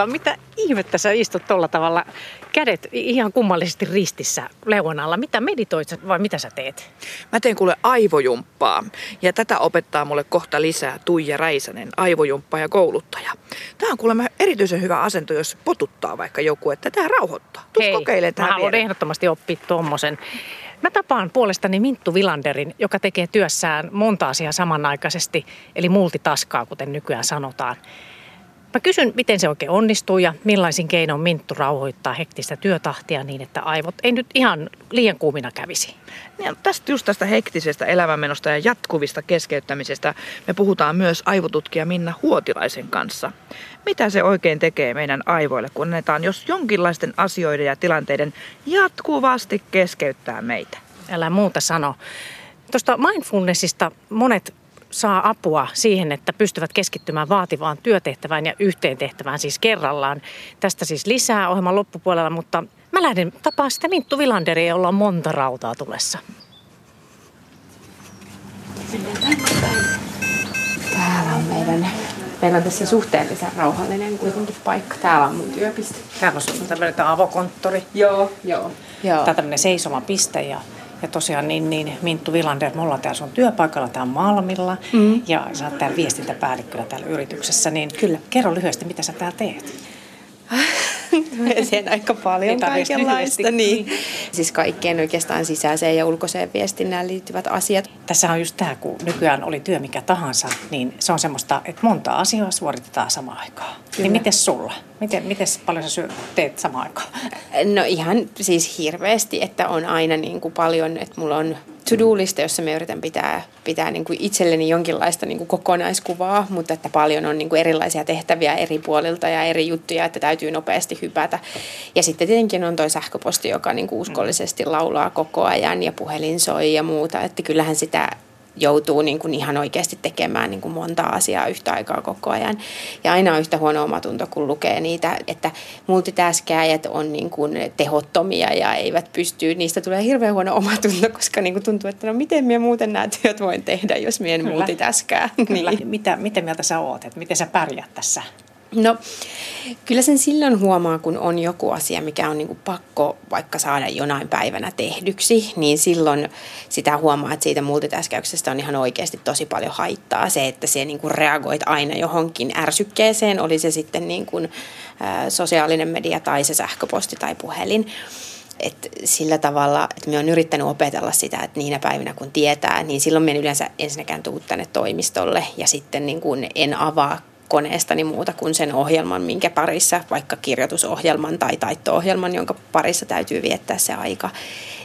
Hilla, mitä ihmettä sä istut tuolla tavalla kädet ihan kummallisesti ristissä leuan alla? Mitä meditoit vai mitä sä teet? Mä teen kuule aivojumppaa ja tätä opettaa mulle kohta lisää Tuija Räisänen, aivojumppa ja kouluttaja. Tämä on kuulemma erityisen hyvä asento, jos potuttaa vaikka joku, että tämä rauhoittaa. Tuus Hei, kokeilemaan mä haluan viereen. ehdottomasti oppia tuommoisen. Mä tapaan puolestani Minttu Vilanderin, joka tekee työssään monta asiaa samanaikaisesti, eli multitaskaa, kuten nykyään sanotaan. Mä kysyn, miten se oikein onnistuu ja millaisin keinoin Minttu rauhoittaa hektistä työtahtia niin, että aivot ei nyt ihan liian kuumina kävisi. Ja tästä just tästä hektisestä elämänmenosta ja jatkuvista keskeyttämisestä me puhutaan myös aivotutkija Minna Huotilaisen kanssa. Mitä se oikein tekee meidän aivoille, kun annetaan jos jonkinlaisten asioiden ja tilanteiden jatkuvasti keskeyttää meitä? Älä muuta sano. Tuosta mindfulnessista monet saa apua siihen, että pystyvät keskittymään vaativaan työtehtävään ja yhteen tehtävään siis kerrallaan. Tästä siis lisää ohjelman loppupuolella, mutta mä lähden tapaa sitä Minttu Vilanderia, jolla on monta rautaa tulessa. Täällä on meidän, meillä on tässä suhteellisen rauhallinen kuitenkin paikka. Täällä on mun työpiste. Täällä on sun tämmöinen avokonttori. Joo, joo. Joo. Tää on tämmöinen seisoma piste ja, ja tosiaan niin, niin Minttu Vilander, me ollaan täällä sun työpaikalla, tää on Malmilla mm. ja sä oot täällä viestintäpäällikkönä täällä yrityksessä, niin Kyllä. kerro lyhyesti, mitä sä täällä teet. Sen aika paljon kaikenlaista. lyhyesti. Niin. Siis kaikkeen oikeastaan sisäiseen ja ulkoiseen viestinnään liittyvät asiat. Tässä on just tämä, kun nykyään oli työ mikä tahansa, niin se on semmoista, että monta asiaa suoritetaan samaan aikaan. Niin miten sulla? Miten, miten paljon sä teet samaan aikaan? No ihan siis hirveästi, että on aina niin kuin paljon, että mulla on to-do-lista, jossa mä yritän pitää, pitää niin kuin itselleni jonkinlaista niin kuin kokonaiskuvaa, mutta että paljon on niin kuin erilaisia tehtäviä eri puolilta ja eri juttuja, että täytyy nopeasti hypätä. Ja sitten tietenkin on toi sähköposti, joka niin kuin uskollisesti laulaa koko ajan ja puhelin soi ja muuta, että kyllähän sitä joutuu niin kuin ihan oikeasti tekemään niin kuin monta asiaa yhtä aikaa koko ajan. Ja aina on yhtä huono omatunto, kun lukee niitä, että multitaskääjät on niin kuin tehottomia ja eivät pysty, niistä tulee hirveän huono omatunto, koska niin kuin tuntuu, että no miten minä muuten nämä työt voin tehdä, jos minä en Kyllä. multitaskää. Kyllä. Niin. Mitä, miten mieltä sä oot, että miten sä pärjät tässä? No, kyllä sen silloin huomaa, kun on joku asia, mikä on niinku pakko vaikka saada jonain päivänä tehdyksi, niin silloin sitä huomaa, että siitä multitaskäyksestä on ihan oikeasti tosi paljon haittaa. Se, että se niinku reagoit aina johonkin ärsykkeeseen, oli se sitten niinku, ä, sosiaalinen media tai se sähköposti tai puhelin. Et sillä tavalla, että minä olen yrittänyt opetella sitä, että niinä päivinä kun tietää, niin silloin minä en yleensä ensinnäkään tuu tänne toimistolle ja sitten niin kuin en avaa koneestani muuta kuin sen ohjelman, minkä parissa, vaikka kirjoitusohjelman tai taitto-ohjelman, jonka parissa täytyy viettää se aika,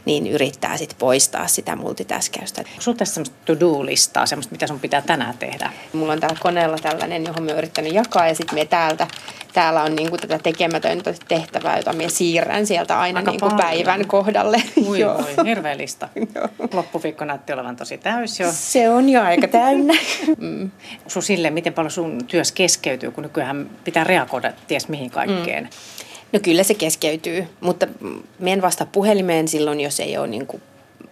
niin yrittää sitten poistaa sitä multitaskäystä. Onko sulla tässä semmoista to-do-listaa, semmoista, mitä sun pitää tänään tehdä? Mulla on täällä koneella tällainen, johon mä oon yrittänyt jakaa ja sitten me täältä, täällä on niinku tätä tekemätöntä tehtävää, jota mä siirrän sieltä aina Aika niinku paljon. päivän kohdalle. Ui, Joo. voi, hirveä lista. Joo. Loppuviikko näytti olevan tosi täys jo. Se on jo aika täynnä. Mm. Sun silleen, miten paljon sun työs keskeytyy, kun nykyään pitää reagoida ties mihin kaikkeen. Mm. No kyllä se keskeytyy, mutta menen vasta puhelimeen silloin, jos ei ole niin kuin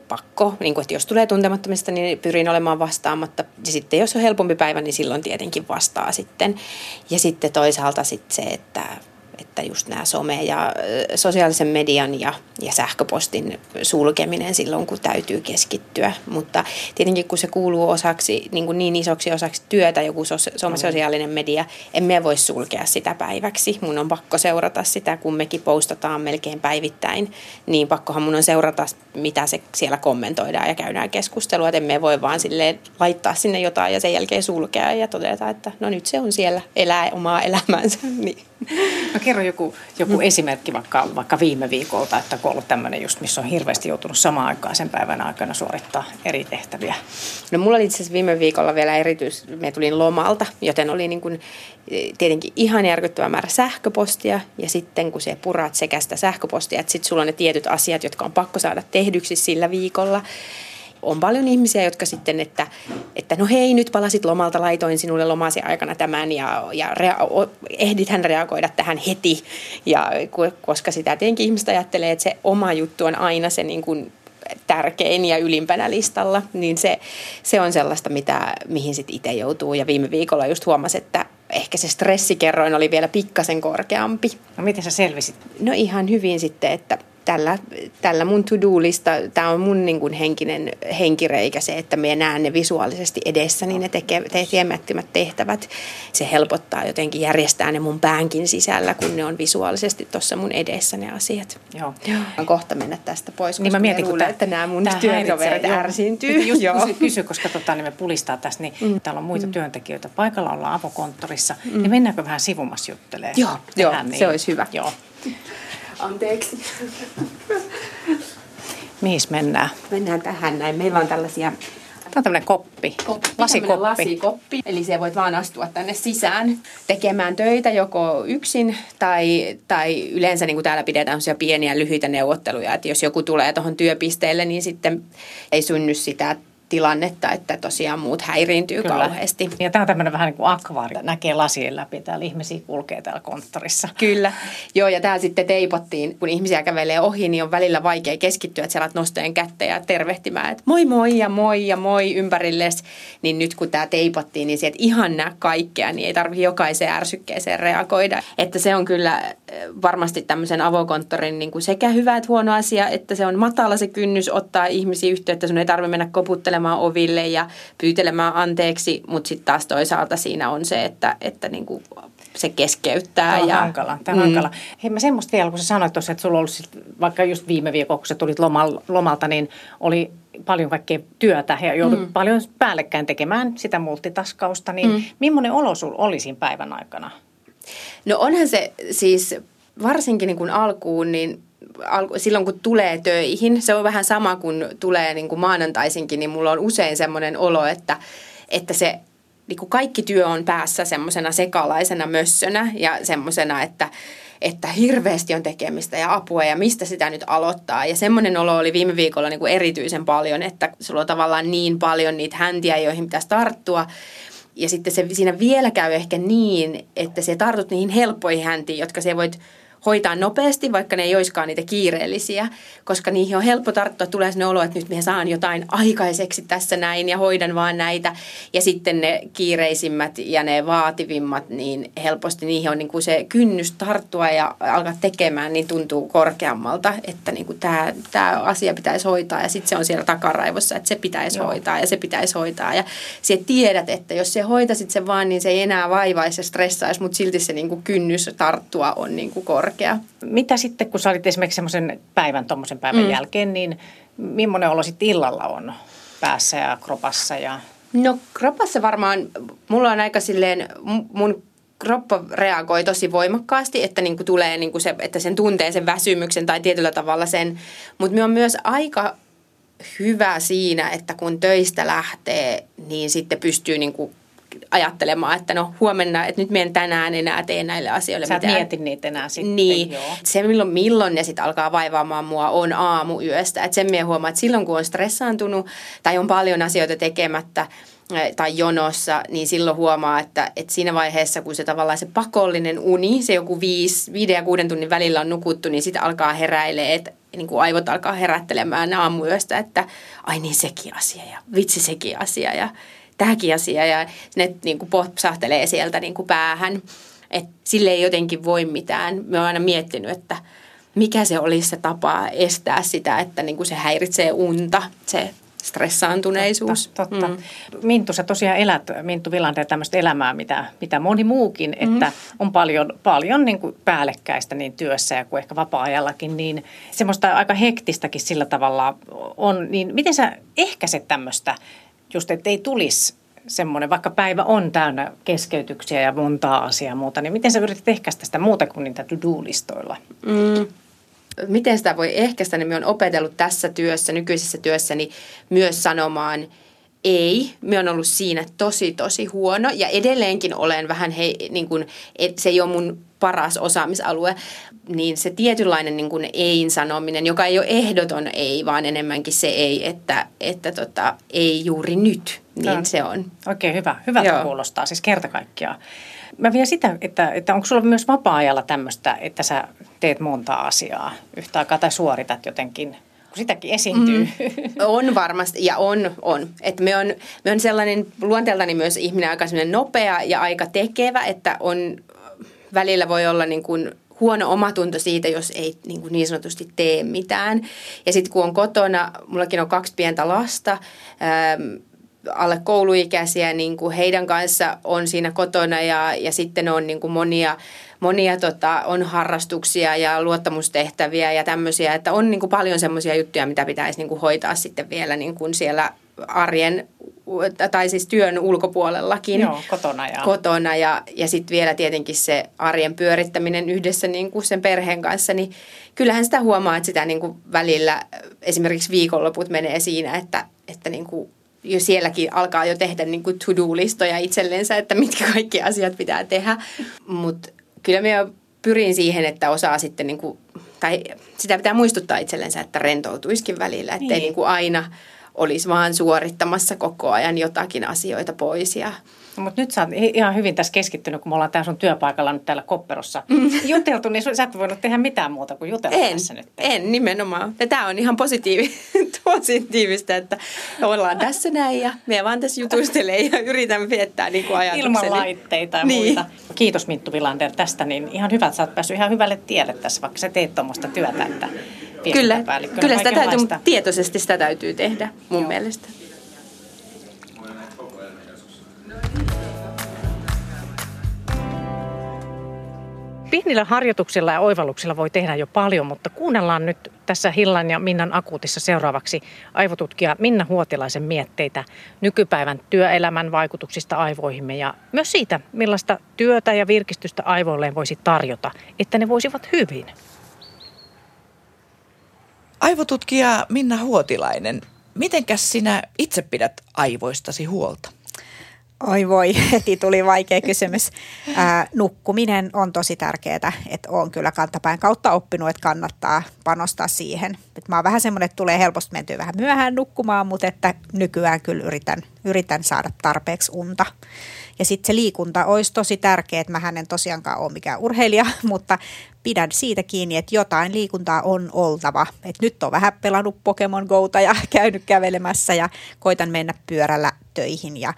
pakko. Niin kuin, että jos tulee tuntemattomista, niin pyrin olemaan vastaamatta. Ja sitten jos on helpompi päivä, niin silloin tietenkin vastaa sitten. Ja sitten toisaalta sitten se, että, että just nämä some ja sosiaalisen median ja, ja sähköpostin sulkeminen silloin, kun täytyy keskittyä. Mutta tietenkin kun se kuuluu osaksi, niin, kuin niin isoksi osaksi työtä, joku some, sosiaalinen media, en mä voi sulkea sitä päiväksi. Mun on pakko seurata sitä, kun mekin postataan melkein päivittäin, niin pakkohan mun on seurata, mitä se siellä kommentoidaan ja käydään keskustelua. Et en mä voi vaan silleen laittaa sinne jotain ja sen jälkeen sulkea ja todeta, että no nyt se on siellä, elää omaa elämäänsä. Niin. No kerro joku, joku mm. esimerkki vaikka, vaikka viime viikolta, että kun on ollut tämmöinen just, missä on hirveästi joutunut samaan aikaan sen päivän aikana suorittaa eri tehtäviä. No mulla oli itse asiassa viime viikolla vielä erityis, me tulin lomalta, joten oli niin kuin, eh, tietenkin ihan järkyttävä määrä sähköpostia ja sitten kun se purat sekä sitä sähköpostia, että sitten sulla on ne tietyt asiat, jotka on pakko saada tehdyksi sillä viikolla. On paljon ihmisiä, jotka sitten, että, että no hei, nyt palasit lomalta, laitoin sinulle lomasi aikana tämän ja, ja rea- ehdithän reagoida tähän heti. Ja koska sitä tietenkin ihmistä ajattelee, että se oma juttu on aina se niin kuin tärkein ja ylimpänä listalla, niin se, se on sellaista, mitä, mihin sitten itse joutuu. Ja viime viikolla just huomasi, että, ehkä se stressikerroin oli vielä pikkasen korkeampi. No miten sä selvisit? No ihan hyvin sitten, että tällä, tällä mun to-do-lista, tämä on mun niin kuin henkinen henkireikä se, että me näen ne visuaalisesti edessä, niin ne tekee tekemättömät tehtävät. Se helpottaa jotenkin järjestää ne mun päänkin sisällä, kun ne on visuaalisesti tuossa mun edessä ne asiat. Joo. On kohta mennä tästä pois, niin mä mietin, luulen, että nämä mun työkaverit ärsiintyy. Just joo. Kysy, koska tota, niin me pulistaa tässä, niin mm. täällä on muita mm. työntekijöitä. Paikalla ollaan avokonttorissa, mm. niin mennäänkö vähän sivumassa juttelemaan? Joo, joo niin. se olisi hyvä. Joo. Anteeksi. Mihin mennään? Mennään tähän näin. Meillä on tällaisia Tämä on tämmöinen koppi. koppi lasikoppi. lasikoppi. Eli se voit vaan astua tänne sisään tekemään töitä joko yksin tai, tai yleensä niin kuin täällä pidetään pieniä lyhyitä neuvotteluja. Että jos joku tulee tuohon työpisteelle, niin sitten ei synny sitä tilannetta, että tosiaan muut häiriintyy Kyllä. kauheasti. Ja tämä on tämmöinen vähän niin kuin akvaari, näkee lasien läpi, täällä ihmisiä kulkee täällä konttorissa. Kyllä, joo ja tämä sitten teipottiin, kun ihmisiä kävelee ohi, niin on välillä vaikea keskittyä, että sä alat nostojen kättä ja tervehtimään, että moi moi ja moi ja moi ympärilles. Niin nyt kun tämä teipottiin, niin sieltä ihan näe kaikkea, niin ei tarvitse jokaiseen ärsykkeeseen reagoida. Että se on kyllä eh, varmasti tämmöisen avokonttorin niin kuin sekä hyvä että huono asia, että se on matala se kynnys ottaa ihmisiä yhteyttä, sun ei tarvitse mennä koputtelemaan soittelemaan oville ja pyytelemään anteeksi, mutta sitten taas toisaalta siinä on se, että, että niin kuin se keskeyttää. Tämä on ja, hankala. Tämä on mm. hankala. Hei mä semmoista vielä, kun sä sanoit tuossa, että sulla ollut sit, vaikka just viime viikolla, kun sä tulit lomalta, niin oli paljon kaikkea työtä ja joudut mm. paljon päällekkäin tekemään sitä multitaskausta, niin mm. millainen olo sulla oli siinä päivän aikana? No onhan se siis varsinkin niin kuin alkuun, niin silloin kun tulee töihin, se on vähän sama kuin tulee niin kuin maanantaisinkin, niin mulla on usein semmoinen olo, että, että se niin kuin kaikki työ on päässä semmoisena sekalaisena mössönä ja semmoisena, että, että hirveästi on tekemistä ja apua ja mistä sitä nyt aloittaa. Ja semmoinen olo oli viime viikolla niin kuin erityisen paljon, että sulla on tavallaan niin paljon niitä häntiä, joihin pitäisi tarttua. Ja sitten se, siinä vielä käy ehkä niin, että se tartut niihin helppoihin häntiin, jotka se voit – hoitaa nopeasti, vaikka ne ei olisikaan niitä kiireellisiä, koska niihin on helppo tarttua, tulee sinne olo, että nyt me saan jotain aikaiseksi tässä näin ja hoidan vaan näitä. Ja sitten ne kiireisimmät ja ne vaativimmat, niin helposti niihin on niin kuin se kynnys tarttua ja alkaa tekemään, niin tuntuu korkeammalta, että niin kuin tämä, tämä asia pitäisi hoitaa ja sitten se on siellä takaraivossa, että se pitäisi Joo. hoitaa ja se pitäisi hoitaa. Ja sä tiedät, että jos se hoitaisit sen vaan, niin se ei enää vaivaisi ja stressaisi, mutta silti se niin kuin kynnys tarttua on niin kuin korkea korkea. Mitä sitten, kun sä olit esimerkiksi semmoisen päivän, tuommoisen päivän mm. jälkeen, niin millainen olo sitten illalla on päässä ja kropassa? Ja... No kropassa varmaan, mulla on aika silleen, mun kroppa reagoi tosi voimakkaasti, että niin kuin tulee niin kuin se, että sen tuntee sen väsymyksen tai tietyllä tavalla sen. Mutta me on myös aika hyvä siinä, että kun töistä lähtee, niin sitten pystyy niin kuin ajattelemaan, että no huomenna, että nyt en tänään enää tee näille asioille Sä mitään. mietin niitä enää sitten. Niin. Joo. Se milloin, milloin ne sitten alkaa vaivaamaan mua on aamuyöstä. Että sen minä huomaan, että silloin kun on stressaantunut tai on paljon asioita tekemättä, tai jonossa, niin silloin huomaa, että, että siinä vaiheessa, kun se tavallaan se pakollinen uni, se joku viisi, viiden ja kuuden tunnin välillä on nukuttu, niin sitten alkaa heräilee, että niin kuin aivot alkaa herättelemään aamuyöstä, että ai niin sekin asia ja vitsi sekin asia ja tämäkin asia ja ne niin kuin popsahtelee sieltä niin kuin päähän. Että sille ei jotenkin voi mitään. Mä oon aina miettinyt, että mikä se olisi se tapa estää sitä, että niin kuin se häiritsee unta, se stressaantuneisuus. Totta, totta. Mm. Minttu, sä tosiaan elät, Minttu Vilanteen, tämmöistä elämää, mitä, mitä moni muukin, mm-hmm. että on paljon, paljon niin kuin päällekkäistä niin työssä ja kuin ehkä vapaa-ajallakin, niin semmoista aika hektistäkin sillä tavalla on. Niin miten sä ehkäiset tämmöistä just, että ei tulisi semmoinen, vaikka päivä on täynnä keskeytyksiä ja montaa asiaa muuta, niin miten sä yrität ehkäistä sitä muuta kuin niitä to-do-listoilla? Mm. Miten sitä voi ehkäistä, niin me on opetellut tässä työssä, nykyisessä työssäni myös sanomaan ei. Me on ollut siinä tosi, tosi huono ja edelleenkin olen vähän, he, niin kuin, et se ei ole mun paras osaamisalue, niin se tietynlainen niin kuin ei sanominen, joka ei ole ehdoton ei, vaan enemmänkin se ei, että, että tota, ei juuri nyt, niin no, se on. Oikein hyvä. Hyvältä Joo. kuulostaa, siis kerta kaikkiaan. Mä vielä sitä, että, että onko sulla myös vapaa-ajalla tämmöistä, että sä teet monta asiaa yhtä aikaa tai suoritat jotenkin kun sitäkin esiintyy. Mm. On varmasti, ja on, on. Et me, on me on sellainen luonteeltani myös ihminen aika nopea ja aika tekevä, että on välillä voi olla niin kuin huono omatunto siitä, jos ei niin, kuin niin sanotusti tee mitään. Ja sitten kun on kotona, mullakin on kaksi pientä lasta, ähm, alle kouluikäisiä, niin kuin heidän kanssa on siinä kotona ja, ja sitten on niin kuin monia, monia tota, on harrastuksia ja luottamustehtäviä ja tämmöisiä, että on niin kuin paljon semmoisia juttuja, mitä pitäisi niin kuin hoitaa sitten vielä niin kuin siellä arjen tai siis työn ulkopuolellakin. Joo, kotona. Ja, kotona ja, ja sitten vielä tietenkin se arjen pyörittäminen yhdessä niin kuin sen perheen kanssa, niin kyllähän sitä huomaa, että sitä niin kuin välillä esimerkiksi viikonloput menee siinä, että, että niin kuin jo sielläkin alkaa jo tehdä niin kuin to-do-listoja itsellensä, että mitkä kaikki asiat pitää tehdä. Mutta kyllä me pyrin siihen, että osaa sitten, niin kuin, tai sitä pitää muistuttaa itsellensä, että rentoutuisikin välillä, ettei niin. Niin kuin aina – olisi vaan suorittamassa koko ajan jotakin asioita pois. Ja... No, mutta nyt sä oot ihan hyvin tässä keskittynyt, kun me ollaan täällä sun työpaikalla nyt täällä Kopperossa mm. juteltu, niin sä et voinut tehdä mitään muuta kuin jutella en, tässä nyt. En, nimenomaan. Ja tämä on ihan positiivi, positiivista, että ollaan tässä näin ja me vaan tässä jutustelee ja yritän viettää niin kuin Ilman laitteita ja niin. muita. Kiitos Minttu Vilander tästä, niin ihan hyvä, että sä oot päässyt ihan hyvälle tielle tässä, vaikka sä teet tuommoista työtä, että Kyllä, kyllä sitä täytyy, tietoisesti sitä täytyy tehdä mun Joo. mielestä. Pienillä harjoituksilla ja oivalluksilla voi tehdä jo paljon, mutta kuunnellaan nyt tässä Hillan ja Minnan akuutissa seuraavaksi aivotutkija Minna Huotilaisen mietteitä nykypäivän työelämän vaikutuksista aivoihimme ja myös siitä, millaista työtä ja virkistystä aivoilleen voisi tarjota, että ne voisivat hyvin. Aivotutkija Minna Huotilainen, mitenkäs sinä itse pidät aivoistasi huolta? Oi voi, heti tuli vaikea kysymys. Ää, nukkuminen on tosi tärkeää, että olen kyllä kantapäin kautta oppinut, että kannattaa panostaa siihen. Et mä oon vähän semmoinen, että tulee helposti mentyä vähän myöhään nukkumaan, mutta että nykyään kyllä yritän, yritän saada tarpeeksi unta. Ja sitten se liikunta olisi tosi tärkeää, että mä en tosiaankaan ole mikään urheilija, mutta pidän siitä kiinni, että jotain liikuntaa on oltava. Et nyt on vähän pelannut Pokemon Gouta ja käynyt kävelemässä ja koitan mennä pyörällä töihin ja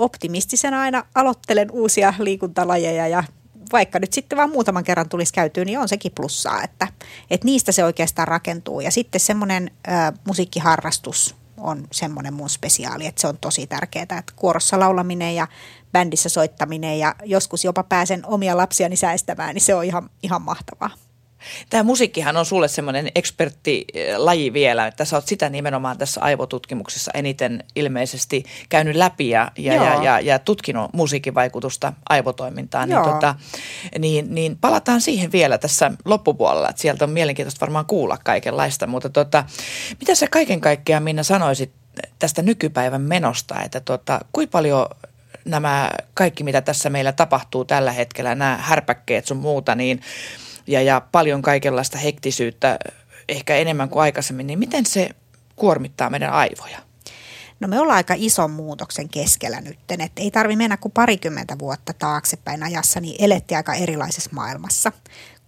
optimistisena aina aloittelen uusia liikuntalajeja ja vaikka nyt sitten vaan muutaman kerran tulisi käytyä, niin on sekin plussaa, että, että niistä se oikeastaan rakentuu. Ja sitten semmoinen musiikkiharrastus on semmoinen mun spesiaali, että se on tosi tärkeää, että kuorossa laulaminen ja bändissä soittaminen ja joskus jopa pääsen omia lapsiani säästämään, niin se on ihan, ihan mahtavaa. Tämä musiikkihan on sulle semmoinen eksperttilaji vielä, että sä oot sitä nimenomaan tässä aivotutkimuksessa eniten ilmeisesti käynyt läpi ja, ja, ja, ja, ja tutkinut musiikin vaikutusta aivotoimintaan. Niin, tota, niin, niin palataan siihen vielä tässä loppupuolella, että sieltä on mielenkiintoista varmaan kuulla kaikenlaista, mutta tota, mitä sä kaiken kaikkiaan Minna sanoisit tästä nykypäivän menosta, että tota, kuinka paljon nämä kaikki, mitä tässä meillä tapahtuu tällä hetkellä, nämä härpäkkeet sun muuta, niin ja, ja paljon kaikenlaista hektisyyttä, ehkä enemmän kuin aikaisemmin, niin miten se kuormittaa meidän aivoja? No me ollaan aika ison muutoksen keskellä nyt, että ei tarvi mennä kuin parikymmentä vuotta taaksepäin ajassa, niin elettiin aika erilaisessa maailmassa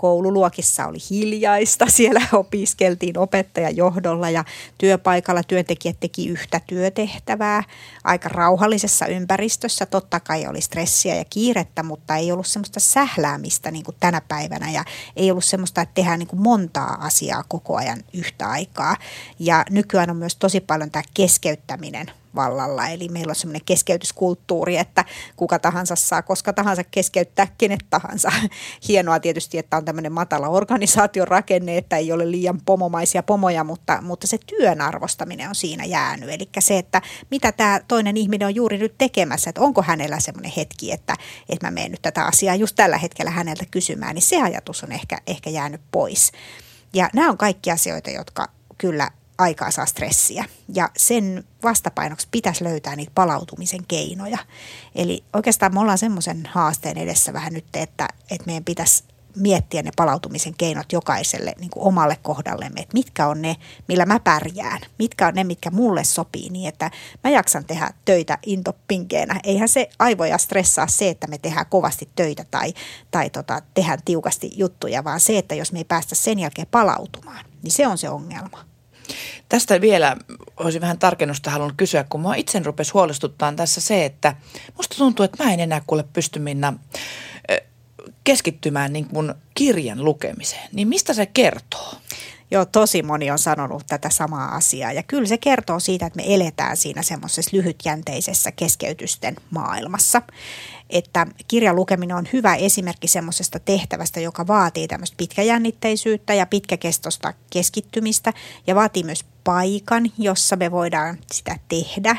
koululuokissa oli hiljaista, siellä opiskeltiin opettajan johdolla ja työpaikalla työntekijät teki yhtä työtehtävää aika rauhallisessa ympäristössä. Totta kai oli stressiä ja kiirettä, mutta ei ollut semmoista sähläämistä niin kuin tänä päivänä ja ei ollut semmoista, että tehdään niin kuin montaa asiaa koko ajan yhtä aikaa. Ja nykyään on myös tosi paljon tämä keskeyttäminen vallalla. Eli meillä on semmoinen keskeytyskulttuuri, että kuka tahansa saa koska tahansa keskeyttää kenet tahansa. Hienoa tietysti, että on tämmöinen matala organisaation rakenne, että ei ole liian pomomaisia pomoja, mutta, mutta se työn arvostaminen on siinä jäänyt. Eli se, että mitä tämä toinen ihminen on juuri nyt tekemässä, että onko hänellä semmoinen hetki, että, että mä menen nyt tätä asiaa just tällä hetkellä häneltä kysymään, niin se ajatus on ehkä, ehkä jäänyt pois. Ja nämä on kaikki asioita, jotka kyllä aikaa saa stressiä. Ja sen vastapainoksi pitäisi löytää niitä palautumisen keinoja. Eli oikeastaan me ollaan semmoisen haasteen edessä vähän nyt, että, että meidän pitäisi miettiä ne palautumisen keinot jokaiselle niin kuin omalle kohdallemme, että mitkä on ne, millä mä pärjään, mitkä on ne, mitkä mulle sopii niin, että mä jaksan tehdä töitä intopinkeenä. Eihän se aivoja stressaa se, että me tehdään kovasti töitä tai, tai tota, tehdään tiukasti juttuja, vaan se, että jos me ei päästä sen jälkeen palautumaan, niin se on se ongelma. Tästä vielä olisin vähän tarkennusta halunnut kysyä, kun mua itse rupesi huolestuttaa tässä se, että musta tuntuu, että mä en enää kuule pysty Minna keskittymään niin kuin kirjan lukemiseen. Niin mistä se kertoo? Joo, tosi moni on sanonut tätä samaa asiaa ja kyllä se kertoo siitä, että me eletään siinä semmoisessa lyhytjänteisessä keskeytysten maailmassa. Että kirjan lukeminen on hyvä esimerkki semmoisesta tehtävästä, joka vaatii tämmöistä pitkäjännitteisyyttä ja pitkäkestoista keskittymistä ja vaatii myös paikan, jossa me voidaan sitä tehdä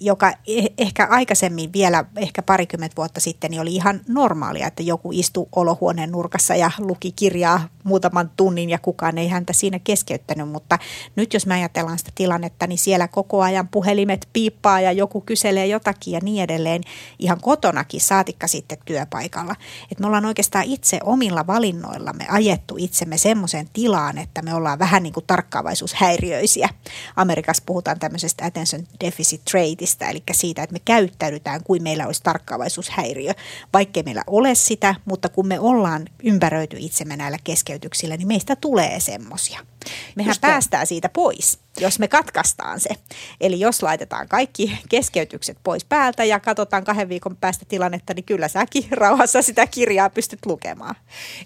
joka e-, ehkä aikaisemmin vielä, ehkä parikymmentä vuotta sitten, niin oli ihan normaalia, että joku istui olohuoneen nurkassa ja luki kirjaa muutaman tunnin ja kukaan ei häntä siinä keskeyttänyt. Mutta nyt jos me ajatellaan sitä tilannetta, niin siellä koko ajan puhelimet piippaa ja joku kyselee jotakin ja niin edelleen. Ihan kotonakin, saatikka sitten työpaikalla. Että me ollaan oikeastaan itse omilla valinnoillamme ajettu itsemme semmoiseen tilaan, että me ollaan vähän niin kuin tarkkaavaisuushäiriöisiä. Amerikassa puhutaan tämmöisestä attention deficit traitista, eli siitä, että me käyttäydytään kuin meillä olisi tarkkaavaisuushäiriö, vaikkei meillä ole sitä, mutta kun me ollaan ympäröity itsemme näillä keskeytyksillä, niin meistä tulee semmoisia. Mehän Just päästään siitä pois jos me katkaistaan se. Eli jos laitetaan kaikki keskeytykset pois päältä ja katsotaan kahden viikon päästä tilannetta, niin kyllä säkin rauhassa sitä kirjaa pystyt lukemaan.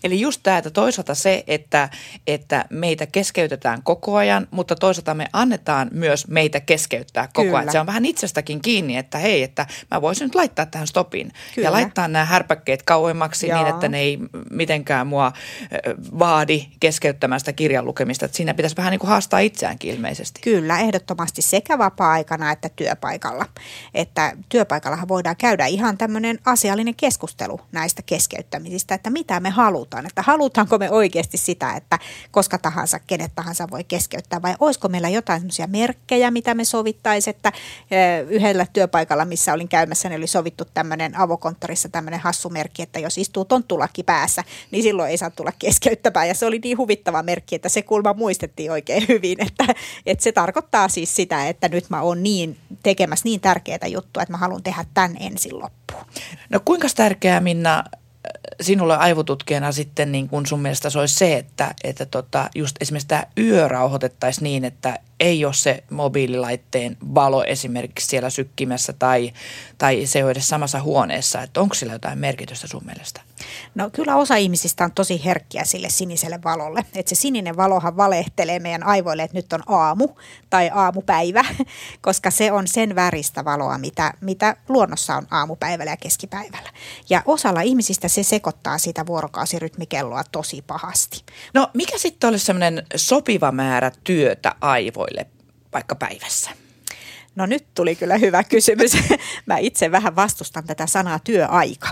Eli just tämä, että toisaalta se, että, että meitä keskeytetään koko ajan, mutta toisaalta me annetaan myös meitä keskeyttää koko kyllä. ajan. Se on vähän itsestäkin kiinni, että hei, että mä voisin nyt laittaa tähän stopin kyllä. ja laittaa nämä härpäkkeet kauemmaksi Joo. niin, että ne ei mitenkään mua vaadi keskeyttämään sitä kirjan lukemista. Että siinä pitäisi vähän niin kuin haastaa itseäänkin ilmeisesti. Kyllä, ehdottomasti sekä vapaa-aikana että työpaikalla. Että työpaikallahan voidaan käydä ihan tämmöinen asiallinen keskustelu näistä keskeyttämisistä, että mitä me halutaan. Että halutaanko me oikeasti sitä, että koska tahansa, kenet tahansa voi keskeyttää vai olisiko meillä jotain semmoisia merkkejä, mitä me sovittaisiin, että yhdellä työpaikalla, missä olin käymässä, niin oli sovittu tämmöinen avokonttorissa tämmöinen hassu merkki, että jos istuu tonttulakki päässä, niin silloin ei saa tulla keskeyttämään. Ja se oli niin huvittava merkki, että se kulma muistettiin oikein hyvin, että, että se tarkoittaa siis sitä, että nyt mä oon niin tekemässä niin tärkeää juttua, että mä haluan tehdä tämän ensin loppuun. No kuinka tärkeää Minna sinulle aivotutkijana sitten niin kun sun mielestä se olisi se, että, että tota, just esimerkiksi tämä yö rauhoitettaisiin niin, että ei ole se mobiililaitteen valo esimerkiksi siellä sykkimessä tai, tai se on edes samassa huoneessa. Että onko sillä jotain merkitystä sun mielestä? No kyllä osa ihmisistä on tosi herkkiä sille siniselle valolle. Että se sininen valohan valehtelee meidän aivoille, että nyt on aamu tai aamupäivä, koska se on sen väristä valoa, mitä, mitä luonnossa on aamupäivällä ja keskipäivällä. Ja osalla ihmisistä se sekoittaa sitä vuorokausirytmikelloa tosi pahasti. No mikä sitten olisi semmoinen sopiva määrä työtä aivoille vaikka päivässä? No nyt tuli kyllä hyvä kysymys. Mä itse vähän vastustan tätä sanaa työaika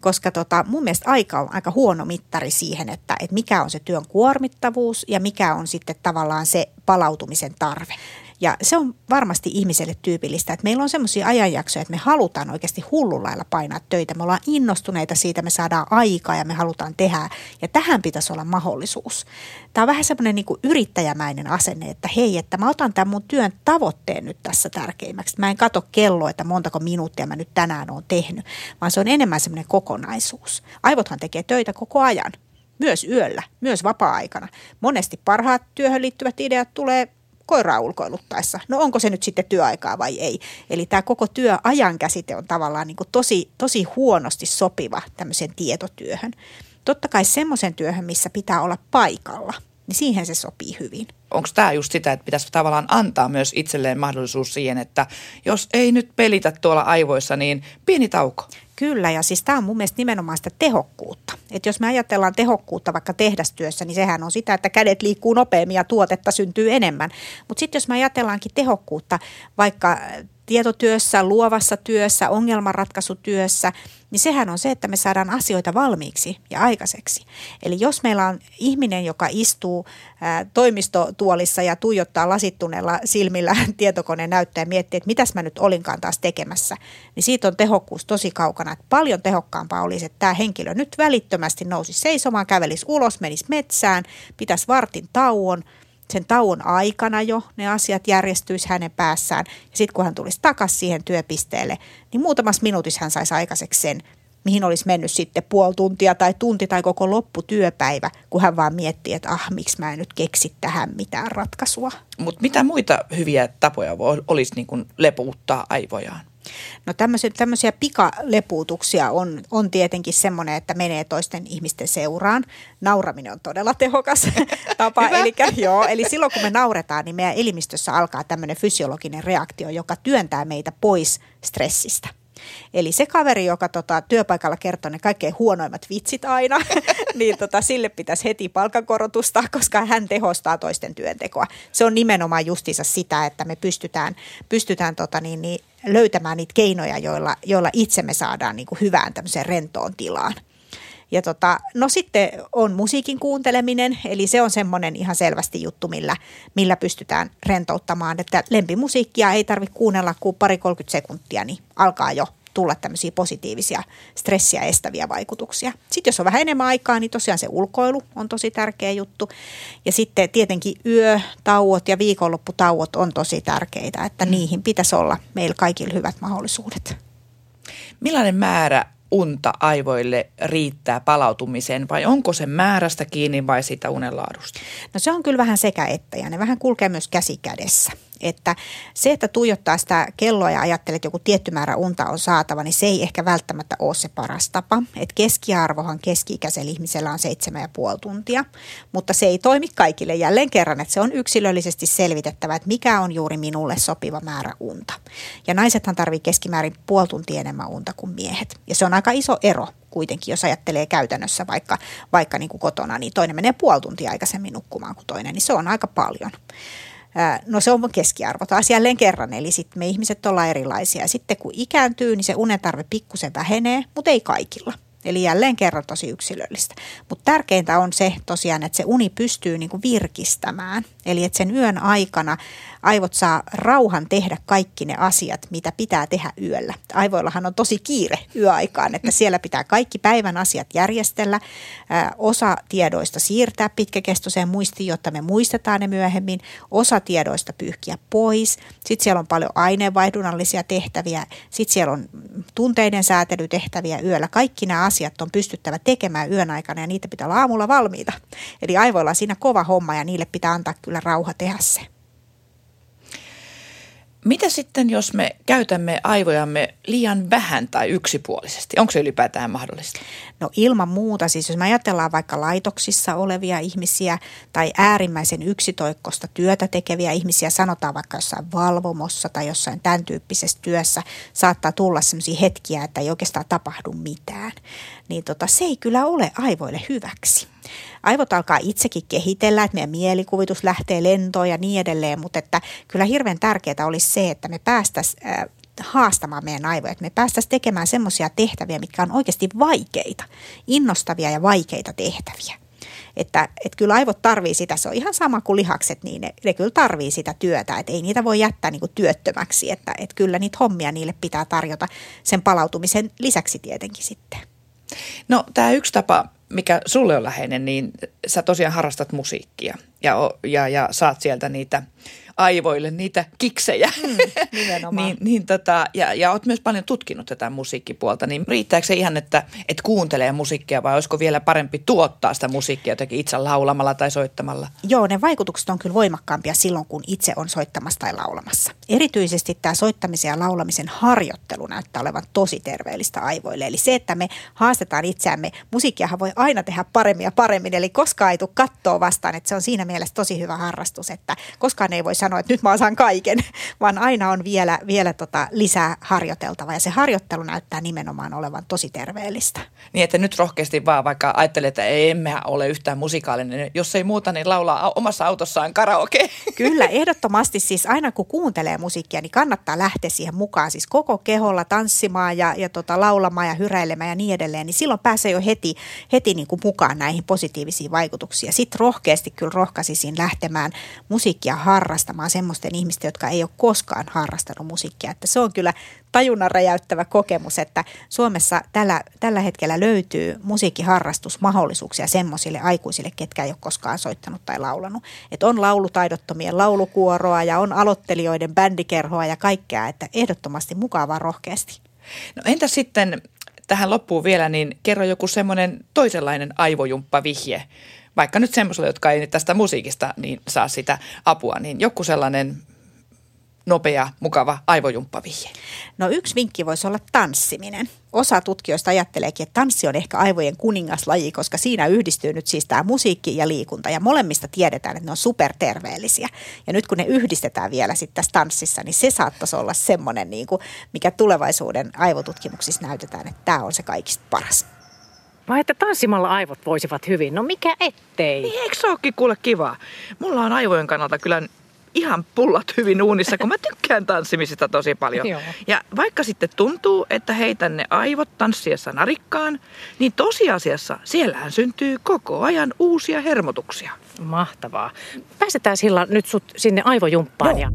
koska tota, mun mielestä aika on aika huono mittari siihen, että, että mikä on se työn kuormittavuus ja mikä on sitten tavallaan se palautumisen tarve. Ja se on varmasti ihmiselle tyypillistä, että meillä on semmoisia ajanjaksoja, että me halutaan oikeasti hullullailla painaa töitä. Me ollaan innostuneita siitä, me saadaan aikaa ja me halutaan tehdä. Ja tähän pitäisi olla mahdollisuus. Tämä on vähän semmoinen niin yrittäjämäinen asenne, että hei, että mä otan tämän mun työn tavoitteen nyt tässä tärkeimmäksi. Mä en katso kelloa, että montako minuuttia mä nyt tänään oon tehnyt, vaan se on enemmän semmoinen kokonaisuus. Aivothan tekee töitä koko ajan myös yöllä, myös vapaa-aikana. Monesti parhaat työhön liittyvät ideat tulee koiraa ulkoiluttaessa. No onko se nyt sitten työaikaa vai ei? Eli tämä koko työajan käsite on tavallaan niin kuin tosi, tosi huonosti sopiva tämmöiseen tietotyöhön. Totta kai semmoisen työhön, missä pitää olla paikalla, niin siihen se sopii hyvin. Onko tämä just sitä, että pitäisi tavallaan antaa myös itselleen mahdollisuus siihen, että jos ei nyt pelitä tuolla aivoissa, niin pieni tauko? Kyllä, ja siis tämä on mun mielestä nimenomaan sitä tehokkuutta. Että jos me ajatellaan tehokkuutta vaikka tehdastyössä, niin sehän on sitä, että kädet liikkuu nopeammin ja tuotetta syntyy enemmän. Mutta sitten jos me ajatellaankin tehokkuutta vaikka tietotyössä, luovassa työssä, ongelmanratkaisutyössä, niin sehän on se, että me saadaan asioita valmiiksi ja aikaiseksi. Eli jos meillä on ihminen, joka istuu ää, toimistotuolissa ja tuijottaa lasittuneella silmillä tietokoneen näyttöä ja miettii, että mitäs mä nyt olinkaan taas tekemässä, niin siitä on tehokkuus tosi kaukana. Että paljon tehokkaampaa olisi, että tämä henkilö nyt välittömästi nousi seisomaan, kävelisi ulos, menisi metsään, pitäisi vartin tauon – sen tauon aikana jo ne asiat järjestyisi hänen päässään. Ja sitten kun hän tulisi takaisin siihen työpisteelle, niin muutamassa minuutissa hän saisi aikaiseksi sen, mihin olisi mennyt sitten puoli tuntia tai tunti tai koko lopputyöpäivä, kun hän vaan miettii, että ah, miksi mä en nyt keksi tähän mitään ratkaisua. Mutta mitä muita hyviä tapoja olisi niin kuin lepuuttaa aivojaan? No tämmöisiä, tämmöisiä pikalepuutuksia on, on tietenkin semmoinen, että menee toisten ihmisten seuraan. Nauraminen on todella tehokas tapa. eli, joo, eli silloin kun me nauretaan, niin meidän elimistössä alkaa tämmöinen fysiologinen reaktio, joka työntää meitä pois stressistä. Eli se kaveri, joka tota, työpaikalla kertoo ne kaikkein huonoimmat vitsit aina, niin tota, sille pitäisi heti palkankorotusta, koska hän tehostaa toisten työntekoa. Se on nimenomaan justiinsa sitä, että me pystytään, pystytään tota, niin, niin, löytämään niitä keinoja, joilla, joilla itse me saadaan niin kuin hyvään tämmöiseen rentoon tilaan. Ja tota, no sitten on musiikin kuunteleminen, eli se on semmoinen ihan selvästi juttu, millä, millä pystytään rentouttamaan, että lempimusiikkia ei tarvitse kuunnella kuin pari 30 sekuntia, niin alkaa jo tulla tämmöisiä positiivisia stressiä estäviä vaikutuksia. Sitten jos on vähän enemmän aikaa, niin tosiaan se ulkoilu on tosi tärkeä juttu. Ja sitten tietenkin yötauot ja viikonlopputauot on tosi tärkeitä, että mm. niihin pitäisi olla meillä kaikilla hyvät mahdollisuudet. Millainen määrä unta aivoille riittää palautumiseen vai onko se määrästä kiinni vai siitä unenlaadusta? No se on kyllä vähän sekä että ja ne vähän kulkee myös käsi kädessä. Että se, että tuijottaa sitä kelloa ja ajattelee, että joku tietty määrä unta on saatava, niin se ei ehkä välttämättä ole se paras tapa. Et keskiarvohan keski-ikäisellä ihmisellä on 7,5 tuntia, mutta se ei toimi kaikille jälleen kerran, että se on yksilöllisesti selvitettävä, että mikä on juuri minulle sopiva määrä unta. Ja naisethan tarvii keskimäärin puoli tuntia enemmän unta kuin miehet. Ja se on aika iso ero kuitenkin, jos ajattelee käytännössä vaikka, vaikka niin kuin kotona, niin toinen menee puoli tuntia aikaisemmin nukkumaan kuin toinen, niin se on aika paljon. No se on keskiarvo taas jälleen kerran, eli sitten me ihmiset ollaan erilaisia. Sitten kun ikääntyy, niin se unetarve pikkusen vähenee, mutta ei kaikilla. Eli jälleen kerran tosi yksilöllistä. Mutta tärkeintä on se tosiaan, että se uni pystyy niinku virkistämään. Eli että sen yön aikana aivot saa rauhan tehdä kaikki ne asiat, mitä pitää tehdä yöllä. Aivoillahan on tosi kiire yöaikaan, että siellä pitää kaikki päivän asiat järjestellä, osa tiedoista siirtää pitkäkestoiseen muistiin, jotta me muistetaan ne myöhemmin, osa tiedoista pyyhkiä pois. Sitten siellä on paljon aineenvaihdunnallisia tehtäviä, sitten siellä on tunteiden säätelytehtäviä yöllä. Kaikki nämä asiat on pystyttävä tekemään yön aikana ja niitä pitää olla aamulla valmiita. Eli aivoilla on siinä kova homma ja niille pitää antaa kyllä rauha tehdä se. Mitä sitten, jos me käytämme aivojamme liian vähän tai yksipuolisesti? Onko se ylipäätään mahdollista? No ilman muuta, siis jos me ajatellaan vaikka laitoksissa olevia ihmisiä tai äärimmäisen yksitoikkosta työtä tekeviä ihmisiä, sanotaan vaikka jossain valvomossa tai jossain tämän tyyppisessä työssä, saattaa tulla sellaisia hetkiä, että ei oikeastaan tapahdu mitään. Niin tota, se ei kyllä ole aivoille hyväksi aivot alkaa itsekin kehitellä, että meidän mielikuvitus lähtee lentoon ja niin edelleen, mutta että kyllä hirveän tärkeää olisi se, että me päästäisiin äh, haastamaan meidän aivoja, että me päästäisiin tekemään semmoisia tehtäviä, mitkä on oikeasti vaikeita, innostavia ja vaikeita tehtäviä. Että, että kyllä aivot tarvii sitä, se on ihan sama kuin lihakset, niin ne, ne kyllä tarvii sitä työtä, että ei niitä voi jättää niin kuin työttömäksi, että, että kyllä niitä hommia niille pitää tarjota sen palautumisen lisäksi tietenkin sitten. No tämä yksi tapa, mikä sulle on läheinen, niin sä tosiaan harrastat musiikkia ja, ja, ja saat sieltä niitä aivoille niitä kiksejä. Mm, niin, niin tota, ja, ja oot myös paljon tutkinut tätä musiikkipuolta, niin riittääkö se ihan, että, että kuuntelee musiikkia vai olisiko vielä parempi tuottaa sitä musiikkia jotenkin itse laulamalla tai soittamalla? Joo, ne vaikutukset on kyllä voimakkaampia silloin, kun itse on soittamassa tai laulamassa. Erityisesti tämä soittamisen ja laulamisen harjoittelu näyttää olevan tosi terveellistä aivoille. Eli se, että me haastetaan itseämme, musiikkiahan voi aina tehdä paremmin ja paremmin, eli koskaan ei tule kattoa vastaan, että se on siinä mielessä tosi hyvä harrastus, että koskaan ei voi sanoa, että nyt mä osaan kaiken, vaan aina on vielä, vielä tota lisää harjoiteltava ja se harjoittelu näyttää nimenomaan olevan tosi terveellistä. Niin, että nyt rohkeasti vaan vaikka ajattelee, että ei, emme ole yhtään musikaalinen, jos ei muuta, niin laulaa omassa autossaan karaoke. Kyllä, ehdottomasti siis aina kun kuuntelee musiikkia, niin kannattaa lähteä siihen mukaan siis koko keholla tanssimaan ja, ja tota, laulamaan ja hyräilemään ja niin edelleen, niin silloin pääsee jo heti, heti niin kuin mukaan näihin positiivisiin vaikutuksiin. Sitten rohkeasti kyllä rohkaisisin lähtemään musiikkia harrastamaan nimenomaan semmoisten ihmisten, jotka ei ole koskaan harrastanut musiikkia. Että se on kyllä tajunnan räjäyttävä kokemus, että Suomessa tällä, tällä hetkellä löytyy musiikkiharrastusmahdollisuuksia semmoisille aikuisille, ketkä ei ole koskaan soittanut tai laulanut. Että on laulutaidottomien laulukuoroa ja on aloittelijoiden bändikerhoa ja kaikkea, että ehdottomasti mukavaa rohkeasti. No entä sitten tähän loppuun vielä, niin kerro joku semmoinen toisenlainen aivojumppavihje. Vaikka nyt semmoiselle, jotka ei tästä musiikista niin saa sitä apua, niin joku sellainen nopea, mukava aivojumppavihje? No yksi vinkki voisi olla tanssiminen. Osa tutkijoista ajatteleekin, että tanssi on ehkä aivojen kuningaslaji, koska siinä yhdistyy nyt siis tämä musiikki ja liikunta. Ja molemmista tiedetään, että ne on superterveellisiä. Ja nyt kun ne yhdistetään vielä sitten tässä tanssissa, niin se saattaisi olla semmoinen, niin kuin, mikä tulevaisuuden aivotutkimuksissa näytetään, että tämä on se kaikista paras. Vai että tanssimalla aivot voisivat hyvin? No mikä ettei? Niin, eikö se olekin kuule kivaa? Mulla on aivojen kannalta kyllä ihan pullat hyvin uunissa, kun mä tykkään tanssimisesta tosi paljon. Joo. Ja vaikka sitten tuntuu, että heitän ne aivot tanssiessa narikkaan, niin tosiasiassa siellähän syntyy koko ajan uusia hermotuksia. Mahtavaa. Päästetään sillä nyt sut sinne aivojumppaan. Ja...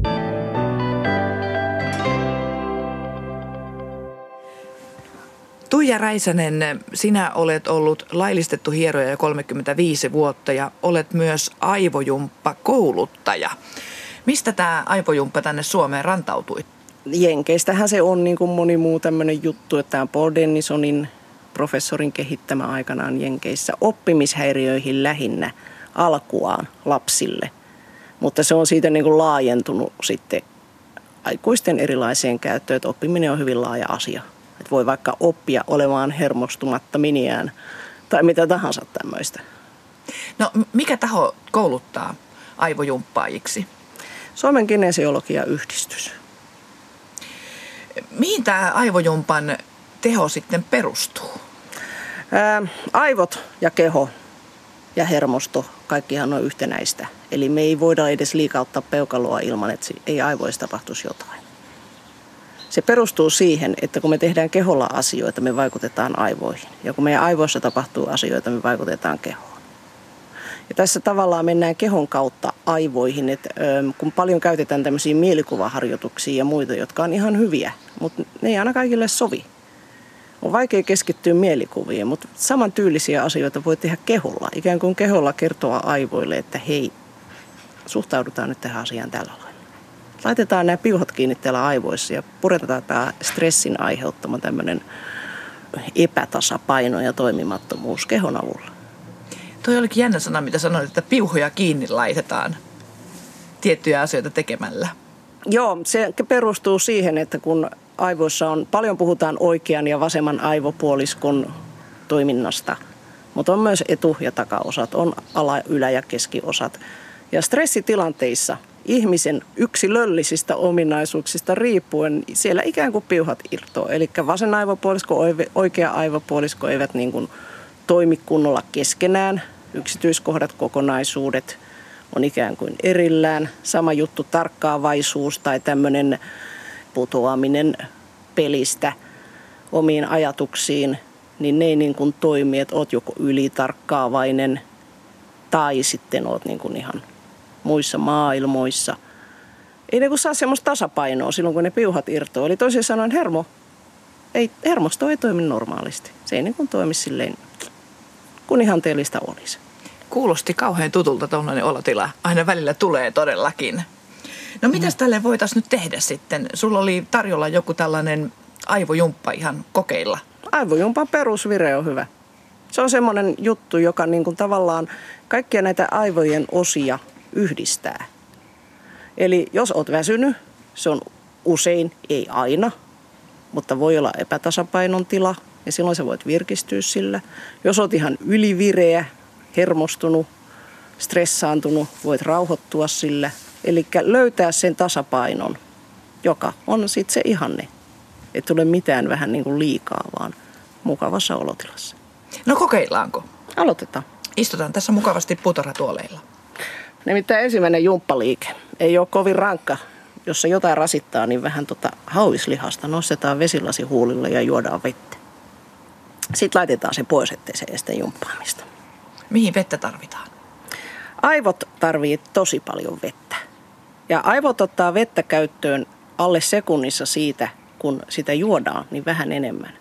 Tuija Räisänen, sinä olet ollut laillistettu hieroja jo 35 vuotta ja olet myös aivojumppa-kouluttaja. Mistä tämä aivojumppa tänne Suomeen rantautui? Jenkeistähän se on niin kuin moni muu tämmöinen juttu, että tämä Paul Dennisonin professorin kehittämä aikanaan Jenkeissä oppimishäiriöihin lähinnä alkuaan lapsille. Mutta se on siitä niin kuin laajentunut sitten aikuisten erilaiseen käyttöön, että oppiminen on hyvin laaja asia. Että voi vaikka oppia olemaan hermostumatta miniään tai mitä tahansa tämmöistä. No mikä taho kouluttaa aivojumppaajiksi? Suomen kinesiologia-yhdistys. Mihin tämä aivojumpan teho sitten perustuu? Ää, aivot ja keho ja hermosto, kaikkihan on yhtenäistä. Eli me ei voida edes liikauttaa peukaloa ilman, että ei aivoissa tapahtuisi jotain. Se perustuu siihen, että kun me tehdään keholla asioita, me vaikutetaan aivoihin. Ja kun meidän aivoissa tapahtuu asioita, me vaikutetaan kehoon. Ja tässä tavallaan mennään kehon kautta aivoihin, että kun paljon käytetään tämmöisiä mielikuvaharjoituksia ja muita, jotka on ihan hyviä, mutta ne ei aina kaikille sovi. On vaikea keskittyä mielikuviin, mutta samantyylisiä asioita voi tehdä keholla. Ikään kuin keholla kertoa aivoille, että hei, suhtaudutaan nyt tähän asiaan tällä lailla. Laitetaan nämä piuhat kiinni täällä aivoissa ja puretaan tämä stressin aiheuttama tämmöinen epätasapaino ja toimimattomuus kehon avulla. Toi olikin jännä sana, mitä sanoit, että piuhoja kiinni laitetaan tiettyjä asioita tekemällä. Joo, se perustuu siihen, että kun aivoissa on, paljon puhutaan oikean ja vasemman aivopuoliskon toiminnasta, mutta on myös etu- ja takaosat, on ala-, ylä- ja keskiosat. Ja stressitilanteissa ihmisen yksilöllisistä ominaisuuksista riippuen siellä ikään kuin piuhat irtoaa. Eli vasen aivopuolisko, oikea aivopuolisko eivät niin kuin toimi kunnolla keskenään. Yksityiskohdat, kokonaisuudet on ikään kuin erillään. Sama juttu tarkkaavaisuus tai tämmöinen putoaminen pelistä omiin ajatuksiin, niin ne ei niin kuin toimi, että oot joko ylitarkkaavainen tai sitten oot niin kuin ihan muissa maailmoissa. Ei ne kun saa semmoista tasapainoa silloin, kun ne piuhat irtoaa. Eli toisin sanoen hermo, ei, hermosto ei toimi normaalisti. Se ei niin kuin toimi silleen kun ihanteellista olisi. Kuulosti kauhean tutulta tuollainen olotila. Aina välillä tulee todellakin. No mitäs tälle voitaisiin nyt tehdä sitten? Sulla oli tarjolla joku tällainen aivojumppa ihan kokeilla. Aivojumpan perusvire on hyvä. Se on semmoinen juttu, joka niin kuin tavallaan kaikkia näitä aivojen osia yhdistää. Eli jos oot väsynyt, se on usein, ei aina, mutta voi olla epätasapainon tila, ja silloin sä voit virkistyä sillä. Jos oot ihan ylivireä, hermostunut, stressaantunut, voit rauhoittua sillä. Eli löytää sen tasapainon, joka on sitten se ihanne. Ei tule mitään vähän niin kuin liikaa, vaan mukavassa olotilassa. No kokeillaanko? Aloitetaan. Istutaan tässä mukavasti puutarhatuoleilla. Nimittäin ensimmäinen jumppaliike ei ole kovin rankka. Jos se jotain rasittaa, niin vähän tota hauislihasta nostetaan vesilasi huulille ja juodaan vettä. Sitten laitetaan se pois, ettei se estä jumppaamista. Mihin vettä tarvitaan? Aivot tarvii tosi paljon vettä. Ja aivot ottaa vettä käyttöön alle sekunnissa siitä, kun sitä juodaan, niin vähän enemmän.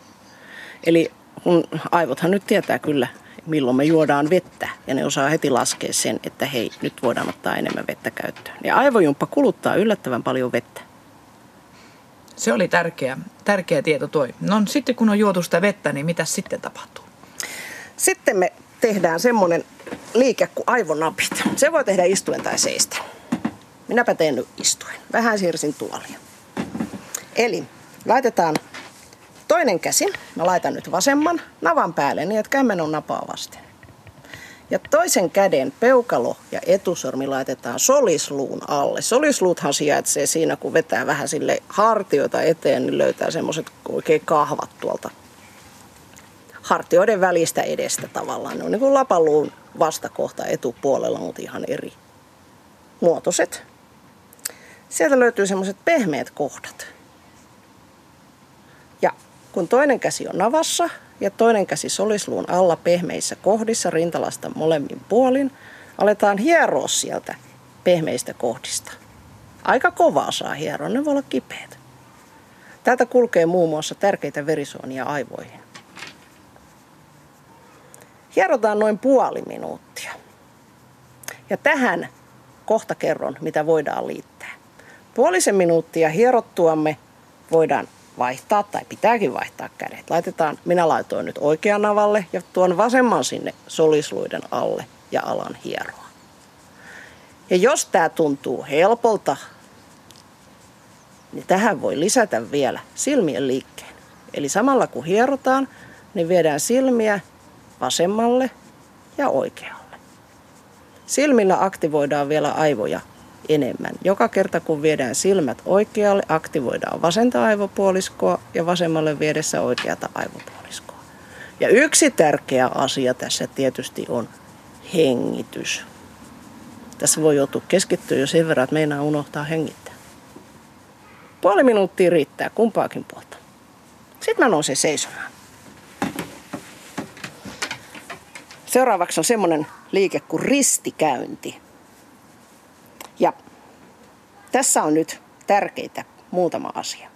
Eli kun aivothan nyt tietää kyllä, milloin me juodaan vettä. Ja ne osaa heti laskea sen, että hei, nyt voidaan ottaa enemmän vettä käyttöön. Ja aivojumppa kuluttaa yllättävän paljon vettä. Se oli tärkeä, tärkeä tieto toi. No sitten kun on juotu sitä vettä, niin mitä sitten tapahtuu? Sitten me tehdään semmoinen liike kuin aivonapit. Se voi tehdä istuen tai seistä. Minäpä teen nyt istuen. Vähän siirsin tuolia. Eli laitetaan toinen käsi. Mä laitan nyt vasemman navan päälle niin, että kämmen on napaa vasten. Ja toisen käden peukalo ja etusormi laitetaan solisluun alle. Solisluuthan sijaitsee siinä, kun vetää vähän sille hartioita eteen, niin löytää semmoiset oikein kahvat tuolta hartioiden välistä edestä tavallaan. Ne on niin kuin lapaluun vastakohta etupuolella, mutta ihan eri muotoiset. Sieltä löytyy semmoiset pehmeät kohdat. Kun toinen käsi on navassa ja toinen käsi solisluun alla pehmeissä kohdissa rintalasta molemmin puolin, aletaan hieroa sieltä pehmeistä kohdista. Aika kovaa saa hieroa, ne voi olla kipeät. Täältä kulkee muun muassa tärkeitä verisuonia aivoihin. Hierotaan noin puoli minuuttia. Ja tähän kohta kerron, mitä voidaan liittää. Puolisen minuuttia hierottuamme voidaan vaihtaa tai pitääkin vaihtaa kädet. Laitetaan, minä laitoin nyt oikean navalle ja tuon vasemman sinne solisluiden alle ja alan hieroa. Ja jos tämä tuntuu helpolta, niin tähän voi lisätä vielä silmien liikkeen. Eli samalla kun hierotaan, niin viedään silmiä vasemmalle ja oikealle. Silmillä aktivoidaan vielä aivoja enemmän. Joka kerta kun viedään silmät oikealle, aktivoidaan vasenta aivopuoliskoa ja vasemmalle viedessä oikeata aivopuoliskoa. Ja yksi tärkeä asia tässä tietysti on hengitys. Tässä voi joutua keskittyä jo sen verran, että meinaa unohtaa hengittää. Puoli minuuttia riittää kumpaakin puolta. Sitten mä nousen seisomaan. Seuraavaksi on semmoinen liike kuin ristikäynti. Tässä on nyt tärkeitä muutama asia.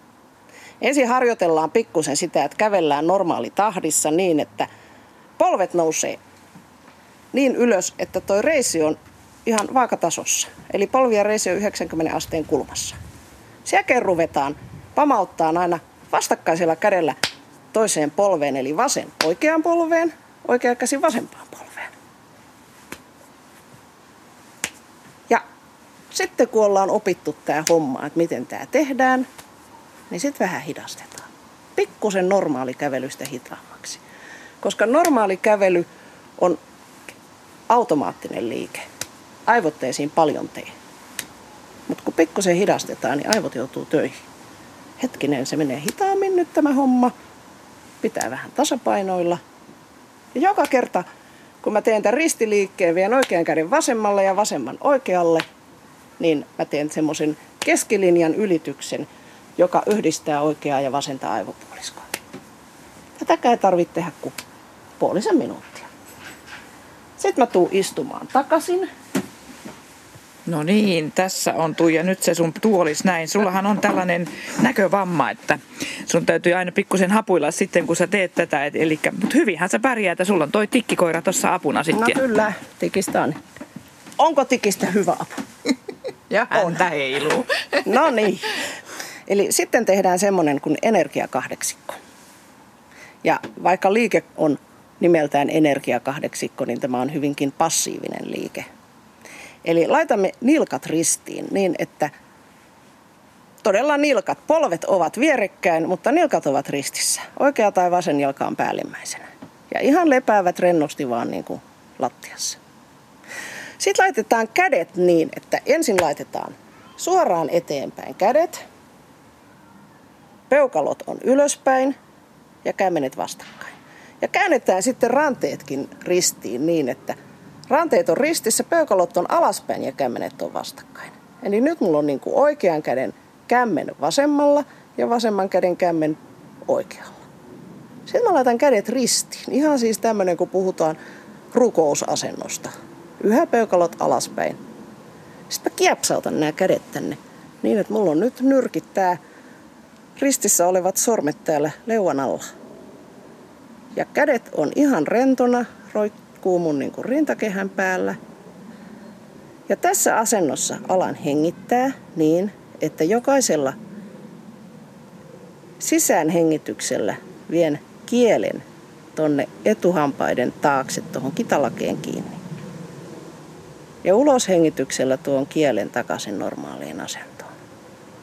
Ensin harjoitellaan pikkusen sitä, että kävellään normaali tahdissa niin, että polvet nousee niin ylös, että toi reisi on ihan vaakatasossa. Eli polvi ja reisi on 90 asteen kulmassa. Sen jälkeen ruvetaan pamauttaa aina vastakkaisella kädellä toiseen polveen, eli vasen oikeaan polveen, oikea käsi vasempaan polveen. Ja sitten kun ollaan opittu tämä homma, että miten tämä tehdään, niin sitten vähän hidastetaan. Pikkusen normaali kävelystä hitaammaksi. Koska normaali kävely on automaattinen liike. Aivot ei siinä paljon tee. Mutta kun pikkusen hidastetaan, niin aivot joutuu töihin. Hetkinen, se menee hitaammin nyt tämä homma. Pitää vähän tasapainoilla – ja joka kerta, kun mä teen tämän ristiliikkeen, vien oikean käden vasemmalle ja vasemman oikealle, niin mä teen semmoisen keskilinjan ylityksen, joka yhdistää oikeaa ja vasenta aivopuoliskoa. Tätäkään ei tarvitse tehdä kuin puolisen minuuttia. Sitten mä tuun istumaan takaisin No niin, tässä on Tuija nyt se sun tuolis näin. Sullahan on tällainen näkövamma, että sun täytyy aina pikkusen hapuilla sitten, kun sä teet tätä. Eli, mutta hyvinhän sä pärjää, että sulla on toi tikkikoira tuossa apuna sitten. No kyllä, tikistä on. Onko tikistä hyvä apu? Ja häntä heiluu. no niin. Eli sitten tehdään semmoinen kuin energiakahdeksikko. Ja vaikka liike on nimeltään energiakahdeksikko, niin tämä on hyvinkin passiivinen liike. Eli laitamme nilkat ristiin niin, että todella nilkat, polvet ovat vierekkäin, mutta nilkat ovat ristissä. Oikea tai vasen jalka on päällimmäisenä. Ja ihan lepäävät rennosti vaan niin kuin lattiassa. Sitten laitetaan kädet niin, että ensin laitetaan suoraan eteenpäin kädet. Peukalot on ylöspäin ja kämmenet vastakkain. Ja käännetään sitten ranteetkin ristiin niin, että Ranteet on ristissä, peukalot on alaspäin ja kämmenet on vastakkain. Eli nyt mulla on niin kuin oikean käden kämmen vasemmalla ja vasemman käden kämmen oikealla. Sitten mä laitan kädet ristiin. Ihan siis tämmöinen, kun puhutaan rukousasennosta. Yhä peukalot alaspäin. Sitten mä kiepsautan nämä kädet tänne niin, että mulla on nyt nyrkittää ristissä olevat sormet täällä leuan alla. Ja kädet on ihan rentona, roik- liikkuu mun niin kuin rintakehän päällä. Ja tässä asennossa alan hengittää niin, että jokaisella sisään hengityksellä vien kielen tonne etuhampaiden taakse tuohon kitalakeen kiinni. Ja uloshengityksellä tuon kielen takaisin normaaliin asentoon.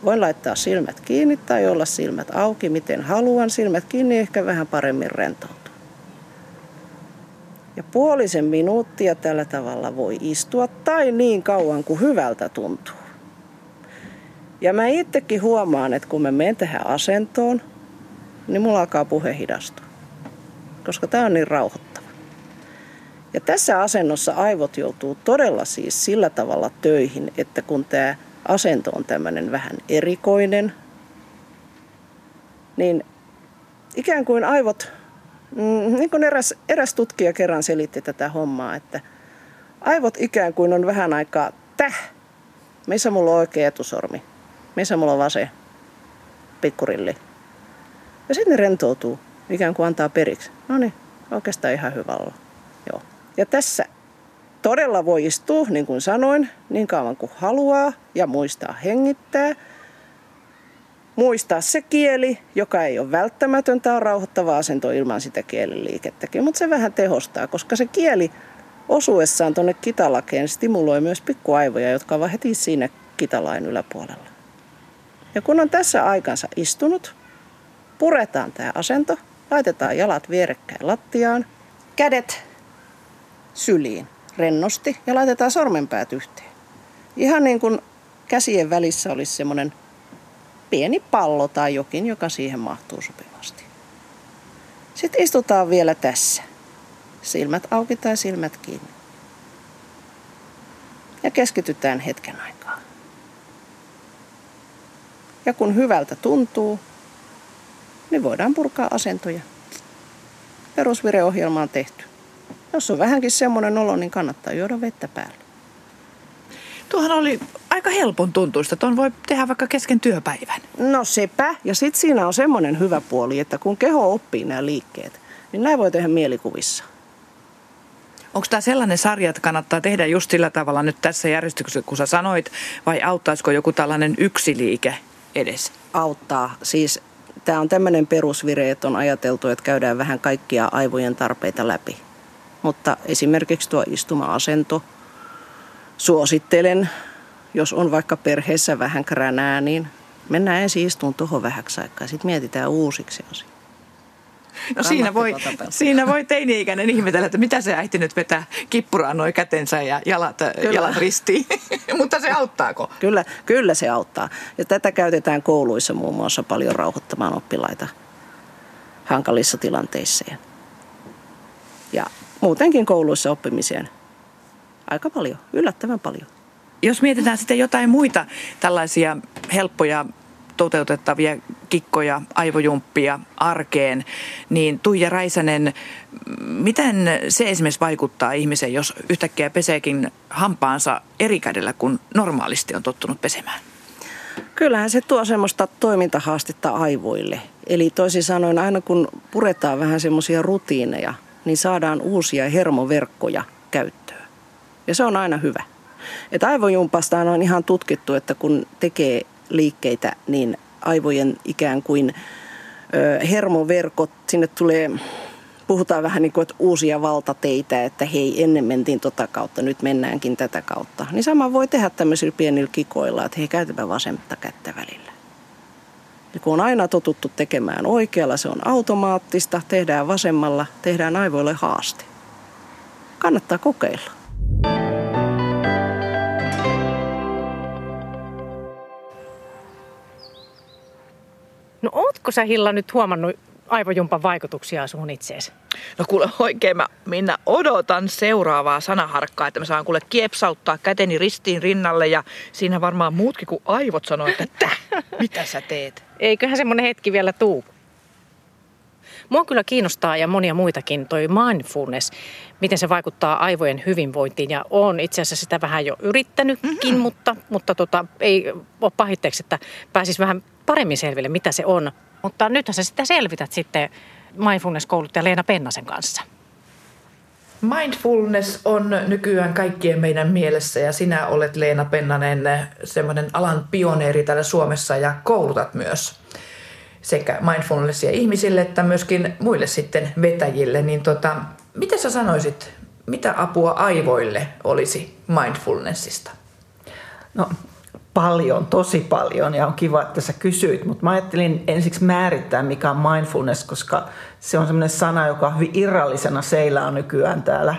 Voin laittaa silmät kiinni tai olla silmät auki, miten haluan. Silmät kiinni ehkä vähän paremmin rentoutua. Ja puolisen minuuttia tällä tavalla voi istua tai niin kauan kuin hyvältä tuntuu. Ja mä itsekin huomaan, että kun mä menen tähän asentoon, niin mulla alkaa puhe hidastua. Koska tämä on niin rauhoittava. Ja tässä asennossa aivot joutuu todella siis sillä tavalla töihin, että kun tämä asento on tämmöinen vähän erikoinen, niin ikään kuin aivot, mm, niin kuin eräs, eräs tutkija kerran selitti tätä hommaa, että aivot ikään kuin on vähän aikaa täh, missä mulla on oikea etusormi, missä mulla on vasen pikkurilli. Ja sitten ne rentoutuu, ikään kuin antaa periksi. No niin, oikeastaan ihan hyvä olla. Ja tässä todella voi istua, niin kuin sanoin, niin kauan kuin haluaa ja muistaa hengittää. Muistaa se kieli, joka ei ole välttämätöntä, on rauhoittava asento ilman sitä kieliliikettäkin, mutta se vähän tehostaa, koska se kieli osuessaan tuonne kitalakeen stimuloi myös pikkuaivoja, jotka ovat heti siinä kitalain yläpuolella. Ja kun on tässä aikansa istunut, puretaan tämä asento, laitetaan jalat vierekkäin lattiaan, kädet syliin rennosti ja laitetaan sormenpäät yhteen. Ihan niin kuin käsien välissä olisi semmoinen pieni pallo tai jokin, joka siihen mahtuu sopivasti. Sitten istutaan vielä tässä. Silmät auki tai silmät kiinni. Ja keskitytään hetken aikaa. Ja kun hyvältä tuntuu, niin voidaan purkaa asentoja. Perusvireohjelma on tehty. Jos on vähänkin semmoinen olo, niin kannattaa juoda vettä päälle. Tuohan oli aika helpon tuntuista. Tuon voi tehdä vaikka kesken työpäivän. No sepä. Ja sitten siinä on semmoinen hyvä puoli, että kun keho oppii nämä liikkeet, niin näin voi tehdä mielikuvissa. Onko tämä sellainen sarja, että kannattaa tehdä just sillä tavalla nyt tässä järjestyksessä, kun sä sanoit, vai auttaisiko joku tällainen yksi liike edes? Auttaa. Siis tämä on tämmöinen perusvire, että on ajateltu, että käydään vähän kaikkia aivojen tarpeita läpi. Mutta esimerkiksi tuo istuma-asento, suosittelen, jos on vaikka perheessä vähän kränää, niin mennään ensin istuun tuohon vähäksi aikaa. Sitten mietitään uusiksi asia. No siinä voi, siinä voi teini-ikäinen ihmetellä, että mitä se äiti nyt vetää kippuraan noin kätensä ja jalat, jalat ristiin. Mutta se auttaako? Kyllä, kyllä se auttaa. Ja tätä käytetään kouluissa muun muassa paljon rauhoittamaan oppilaita hankalissa tilanteissa. Muutenkin kouluissa oppimiseen aika paljon, yllättävän paljon. Jos mietitään sitten jotain muita tällaisia helppoja toteutettavia kikkoja, aivojumppia arkeen, niin Tuija Räisänen, miten se esimerkiksi vaikuttaa ihmiseen, jos yhtäkkiä peseekin hampaansa eri kädellä kuin normaalisti on tottunut pesemään? Kyllähän se tuo semmoista toimintahaastetta aivoille. Eli toisin sanoen aina kun puretaan vähän semmoisia rutiineja, niin saadaan uusia hermoverkkoja käyttöön. Ja se on aina hyvä. Että aivojumpasta on ihan tutkittu, että kun tekee liikkeitä, niin aivojen ikään kuin ö, hermoverkot, sinne tulee, puhutaan vähän niin kuin, että uusia valtateitä, että hei, ennen mentiin tota kautta, nyt mennäänkin tätä kautta. Niin sama voi tehdä tämmöisillä pienillä kikoilla, että hei, käytäpä vasenta kättä välillä. Ja kun on aina totuttu tekemään oikealla, se on automaattista, tehdään vasemmalla, tehdään aivoille haaste. Kannattaa kokeilla. No ootko sä Hilla nyt huomannut aivojumpan vaikutuksia sun itseesi? No kuule oikein mä Minna odotan seuraavaa sanaharkkaa, että mä saan kuule kiepsauttaa käteni ristiin rinnalle ja siinä varmaan muutkin kuin aivot sanoo, että täh, mitä sä teet? Eiköhän semmonen hetki vielä tuu. Mua kyllä kiinnostaa ja monia muitakin toi mindfulness, miten se vaikuttaa aivojen hyvinvointiin. Ja olen itse asiassa sitä vähän jo yrittänytkin, mm-hmm. mutta, mutta tota, ei ole pahitteeksi, että pääsis vähän paremmin selville, mitä se on. Mutta nythän sä sitä selvität sitten mindfulness-kouluttaja Leena Pennasen kanssa. Mindfulness on nykyään kaikkien meidän mielessä ja sinä olet Leena Pennanen semmoinen alan pioneeri täällä Suomessa ja koulutat myös. sekä mindfulnessia ihmisille että myöskin muille sitten vetäjille, niin tota, mitä sä sanoisit, mitä apua aivoille olisi mindfulnessista? No paljon, tosi paljon ja on kiva, että sä kysyit, mutta mä ajattelin ensiksi määrittää, mikä on mindfulness, koska se on semmoinen sana, joka hyvin irrallisena seilaa nykyään täällä.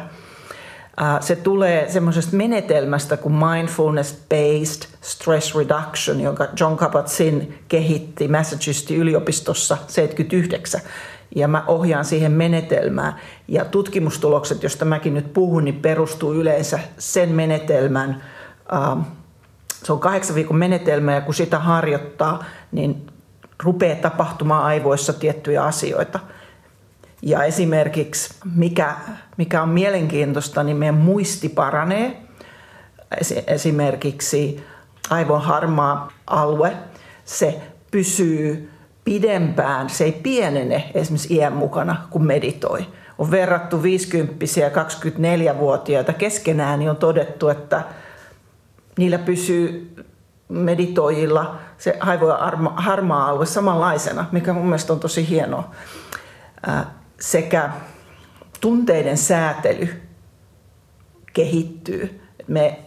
Se tulee semmoisesta menetelmästä kuin mindfulness-based stress reduction, jonka John Kabat-Zinn kehitti Massachusettsin yliopistossa 79. Ja mä ohjaan siihen menetelmään. Ja tutkimustulokset, joista mäkin nyt puhun, niin perustuu yleensä sen menetelmän se on kahdeksan viikon menetelmä ja kun sitä harjoittaa, niin rupeaa tapahtumaan aivoissa tiettyjä asioita. Ja esimerkiksi, mikä, mikä on mielenkiintoista, niin meidän muisti paranee. Esimerkiksi aivon harmaa alue, se pysyy pidempään, se ei pienene esimerkiksi iän mukana, kun meditoi. On verrattu 50 ja 24-vuotiaita keskenään, niin on todettu, että niillä pysyy meditoijilla se aivojen harmaa alue samanlaisena, mikä mun mielestä on tosi hienoa. Sekä tunteiden säätely kehittyy. Me,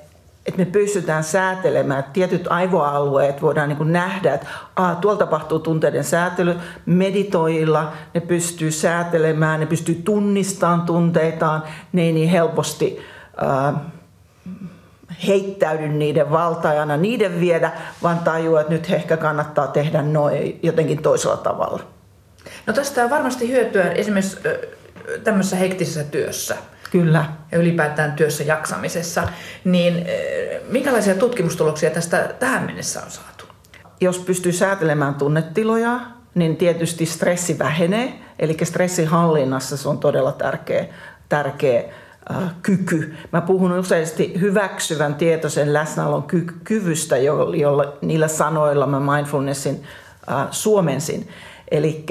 että me pystytään säätelemään, että tietyt aivoalueet voidaan niin nähdä, että aa, tuolla tapahtuu tunteiden säätely. Meditoijilla ne pystyy säätelemään, ne pystyy tunnistamaan tunteitaan, ne ei niin helposti ää, heittäydy niiden valtajana, niiden viedä, vaan tajua, että nyt ehkä kannattaa tehdä noin jotenkin toisella tavalla. No tästä on varmasti hyötyä esimerkiksi tämmöisessä hektisessä työssä. Kyllä. Ja ylipäätään työssä jaksamisessa. Niin minkälaisia tutkimustuloksia tästä tähän mennessä on saatu? Jos pystyy säätelemään tunnetiloja, niin tietysti stressi vähenee. Eli stressin hallinnassa se on todella tärkeä, tärkeä kyky. Mä puhun useasti hyväksyvän tietoisen läsnäolon ky- kyvystä, jolla, jolla niillä sanoilla mä mindfulnessin äh, suomensin. Eli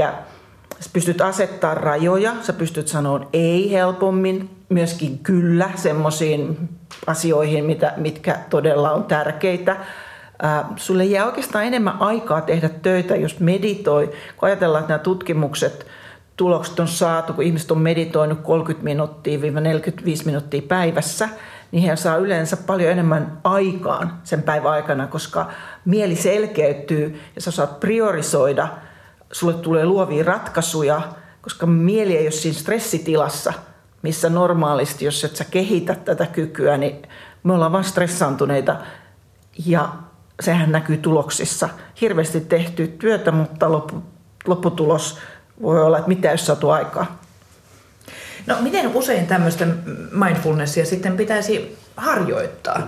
sä pystyt asettaa rajoja, sä pystyt sanoa ei helpommin, myöskin kyllä semmoisiin asioihin, mitä, mitkä todella on tärkeitä. Äh, sulle jää oikeastaan enemmän aikaa tehdä töitä, jos meditoi. Kun ajatellaan, että nämä tutkimukset – tulokset on saatu, kun ihmiset on meditoinut 30 minuuttia 45 minuuttia päivässä, niin he saa yleensä paljon enemmän aikaan sen päivän aikana, koska mieli selkeytyy ja sä saat priorisoida, sulle tulee luovia ratkaisuja, koska mieli ei ole siinä stressitilassa, missä normaalisti, jos et sä kehitä tätä kykyä, niin me ollaan vaan stressaantuneita ja sehän näkyy tuloksissa. Hirveästi tehty työtä, mutta lopputulos voi olla, että mitä jos saatu aikaa. No miten usein tämmöistä mindfulnessia sitten pitäisi harjoittaa?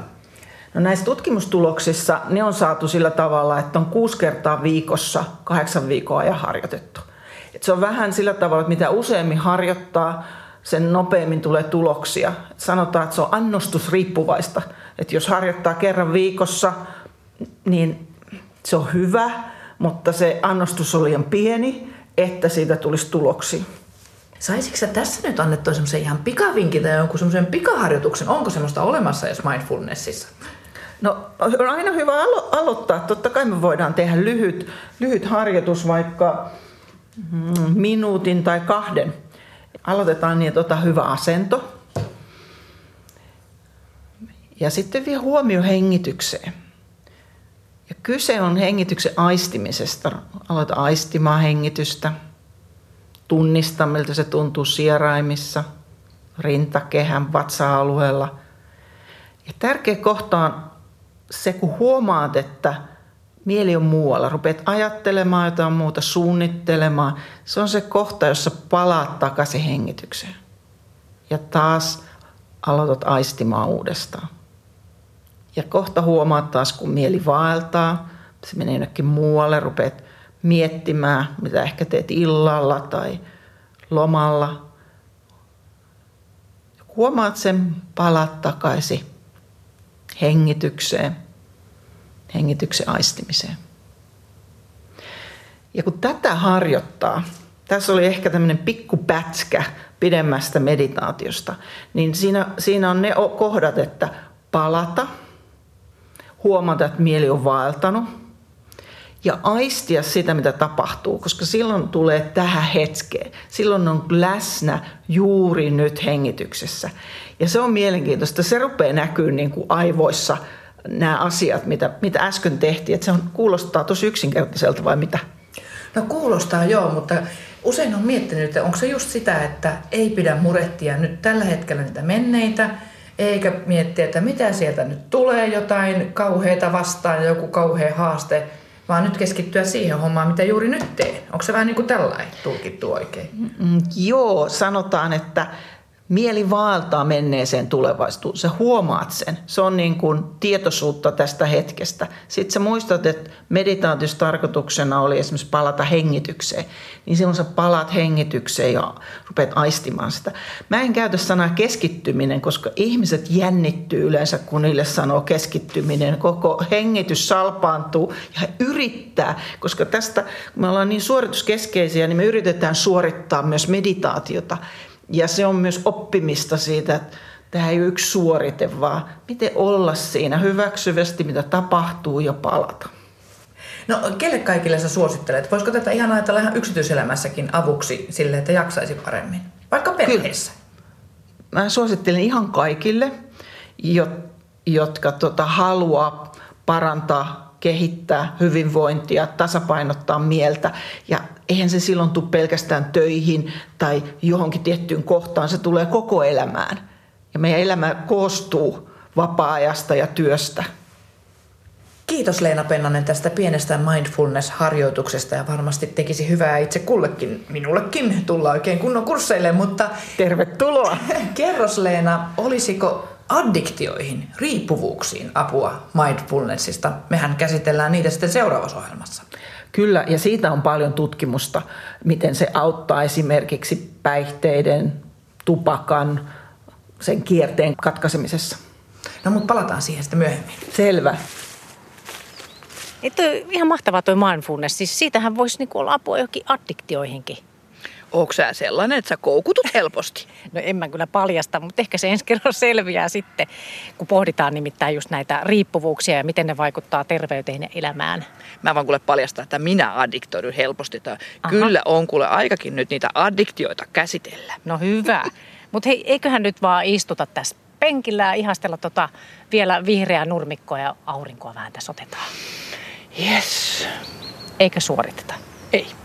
No näissä tutkimustuloksissa ne on saatu sillä tavalla, että on kuusi kertaa viikossa kahdeksan viikkoa ajan harjoitettu. Et se on vähän sillä tavalla, että mitä useammin harjoittaa, sen nopeammin tulee tuloksia. Et sanotaan, että se on annostusriippuvaista. Että jos harjoittaa kerran viikossa, niin se on hyvä, mutta se annostus on liian pieni että siitä tulisi tuloksia. Saisitko sä tässä nyt annettua semmoisen ihan pikavinkin tai jonkun semmoisen pikaharjoituksen? Onko semmoista olemassa edes mindfulnessissa? No on aina hyvä alo- aloittaa. Totta kai me voidaan tehdä lyhyt, lyhyt harjoitus vaikka mm, minuutin tai kahden. Aloitetaan niin, että ota hyvä asento. Ja sitten vie huomio hengitykseen. Ja kyse on hengityksen aistimisesta. Aloita aistimaan hengitystä. Tunnista, miltä se tuntuu sieraimissa, rintakehän, vatsa-alueella. Ja tärkeä kohta on se, kun huomaat, että mieli on muualla. Rupeat ajattelemaan jotain muuta, suunnittelemaan. Se on se kohta, jossa palaat takaisin hengitykseen. Ja taas aloitat aistimaan uudestaan. Ja kohta huomaat taas, kun mieli vaeltaa, se menee jonnekin muualle, rupeat miettimään, mitä ehkä teet illalla tai lomalla. Huomaat sen, palat takaisin hengitykseen, hengityksen aistimiseen. Ja kun tätä harjoittaa, tässä oli ehkä tämmöinen pikku pätskä pidemmästä meditaatiosta, niin siinä, siinä on ne kohdat, että palata – huomata, että mieli on vaeltanut ja aistia sitä, mitä tapahtuu, koska silloin tulee tähän hetkeen. Silloin on läsnä juuri nyt hengityksessä. Ja se on mielenkiintoista. Se rupeaa näkyy niin kuin aivoissa nämä asiat, mitä, mitä äsken tehtiin. Että se on, kuulostaa tosi yksinkertaiselta vai mitä? No kuulostaa joo, mutta usein on miettinyt, että onko se just sitä, että ei pidä murehtia nyt tällä hetkellä niitä menneitä, eikä miettiä, että mitä sieltä nyt tulee jotain kauheita vastaan joku kauhea haaste, vaan nyt keskittyä siihen hommaan, mitä juuri nyt teen. Onko se vähän niin kuin tällainen tulkittu oikein? Mm, joo, sanotaan, että mieli vaeltaa menneeseen tulevaisuuteen. Sä huomaat sen. Se on niin kuin tietoisuutta tästä hetkestä. Sitten sä muistat, että meditaatiossa tarkoituksena oli esimerkiksi palata hengitykseen. Niin silloin sä palaat hengitykseen ja rupeat aistimaan sitä. Mä en käytä sanaa keskittyminen, koska ihmiset jännittyy yleensä, kun niille sanoo keskittyminen. Koko hengitys salpaantuu ja he yrittää, koska tästä, kun me ollaan niin suorituskeskeisiä, niin me yritetään suorittaa myös meditaatiota. Ja se on myös oppimista siitä, että tämä ei ole yksi suorite, vaan miten olla siinä hyväksyvästi, mitä tapahtuu ja palata. No, kelle kaikille sä suosittelet? Voisiko tätä ihan ajatella ihan yksityiselämässäkin avuksi sille, että jaksaisi paremmin? Vaikka perheessä. Kyllä. Mä suosittelen ihan kaikille, jotka tota, haluaa parantaa, kehittää hyvinvointia, tasapainottaa mieltä ja eihän se silloin tule pelkästään töihin tai johonkin tiettyyn kohtaan, se tulee koko elämään. Ja meidän elämä koostuu vapaa-ajasta ja työstä. Kiitos Leena Pennanen tästä pienestä mindfulness-harjoituksesta ja varmasti tekisi hyvää itse kullekin, minullekin tulla oikein kunnon kursseille, mutta... Tervetuloa! Kerros Leena, olisiko addiktioihin, riippuvuuksiin apua mindfulnessista? Mehän käsitellään niitä sitten seuraavassa ohjelmassa. Kyllä, ja siitä on paljon tutkimusta, miten se auttaa esimerkiksi päihteiden, tupakan, sen kierteen katkaisemisessa. No mutta palataan siihen sitten myöhemmin. Selvä. Että ihan mahtavaa toi mindfulness. Siis siitähän voisi niinku olla apua johonkin addiktioihinkin. Onko sä sellainen, että sä koukutut helposti? No en mä kyllä paljasta, mutta ehkä se ensi kerran selviää sitten, kun pohditaan nimittäin just näitä riippuvuuksia ja miten ne vaikuttaa terveyteen ja elämään. Mä vaan kuule paljastaa, että minä addiktoidun helposti. Kyllä on kuule aikakin nyt niitä addiktioita käsitellä. No hyvä. Mutta hei, eiköhän nyt vaan istuta tässä penkillä ja ihastella tota vielä vihreää nurmikkoa ja aurinkoa vähän tässä otetaan. Yes. Eikä suoriteta. Ei.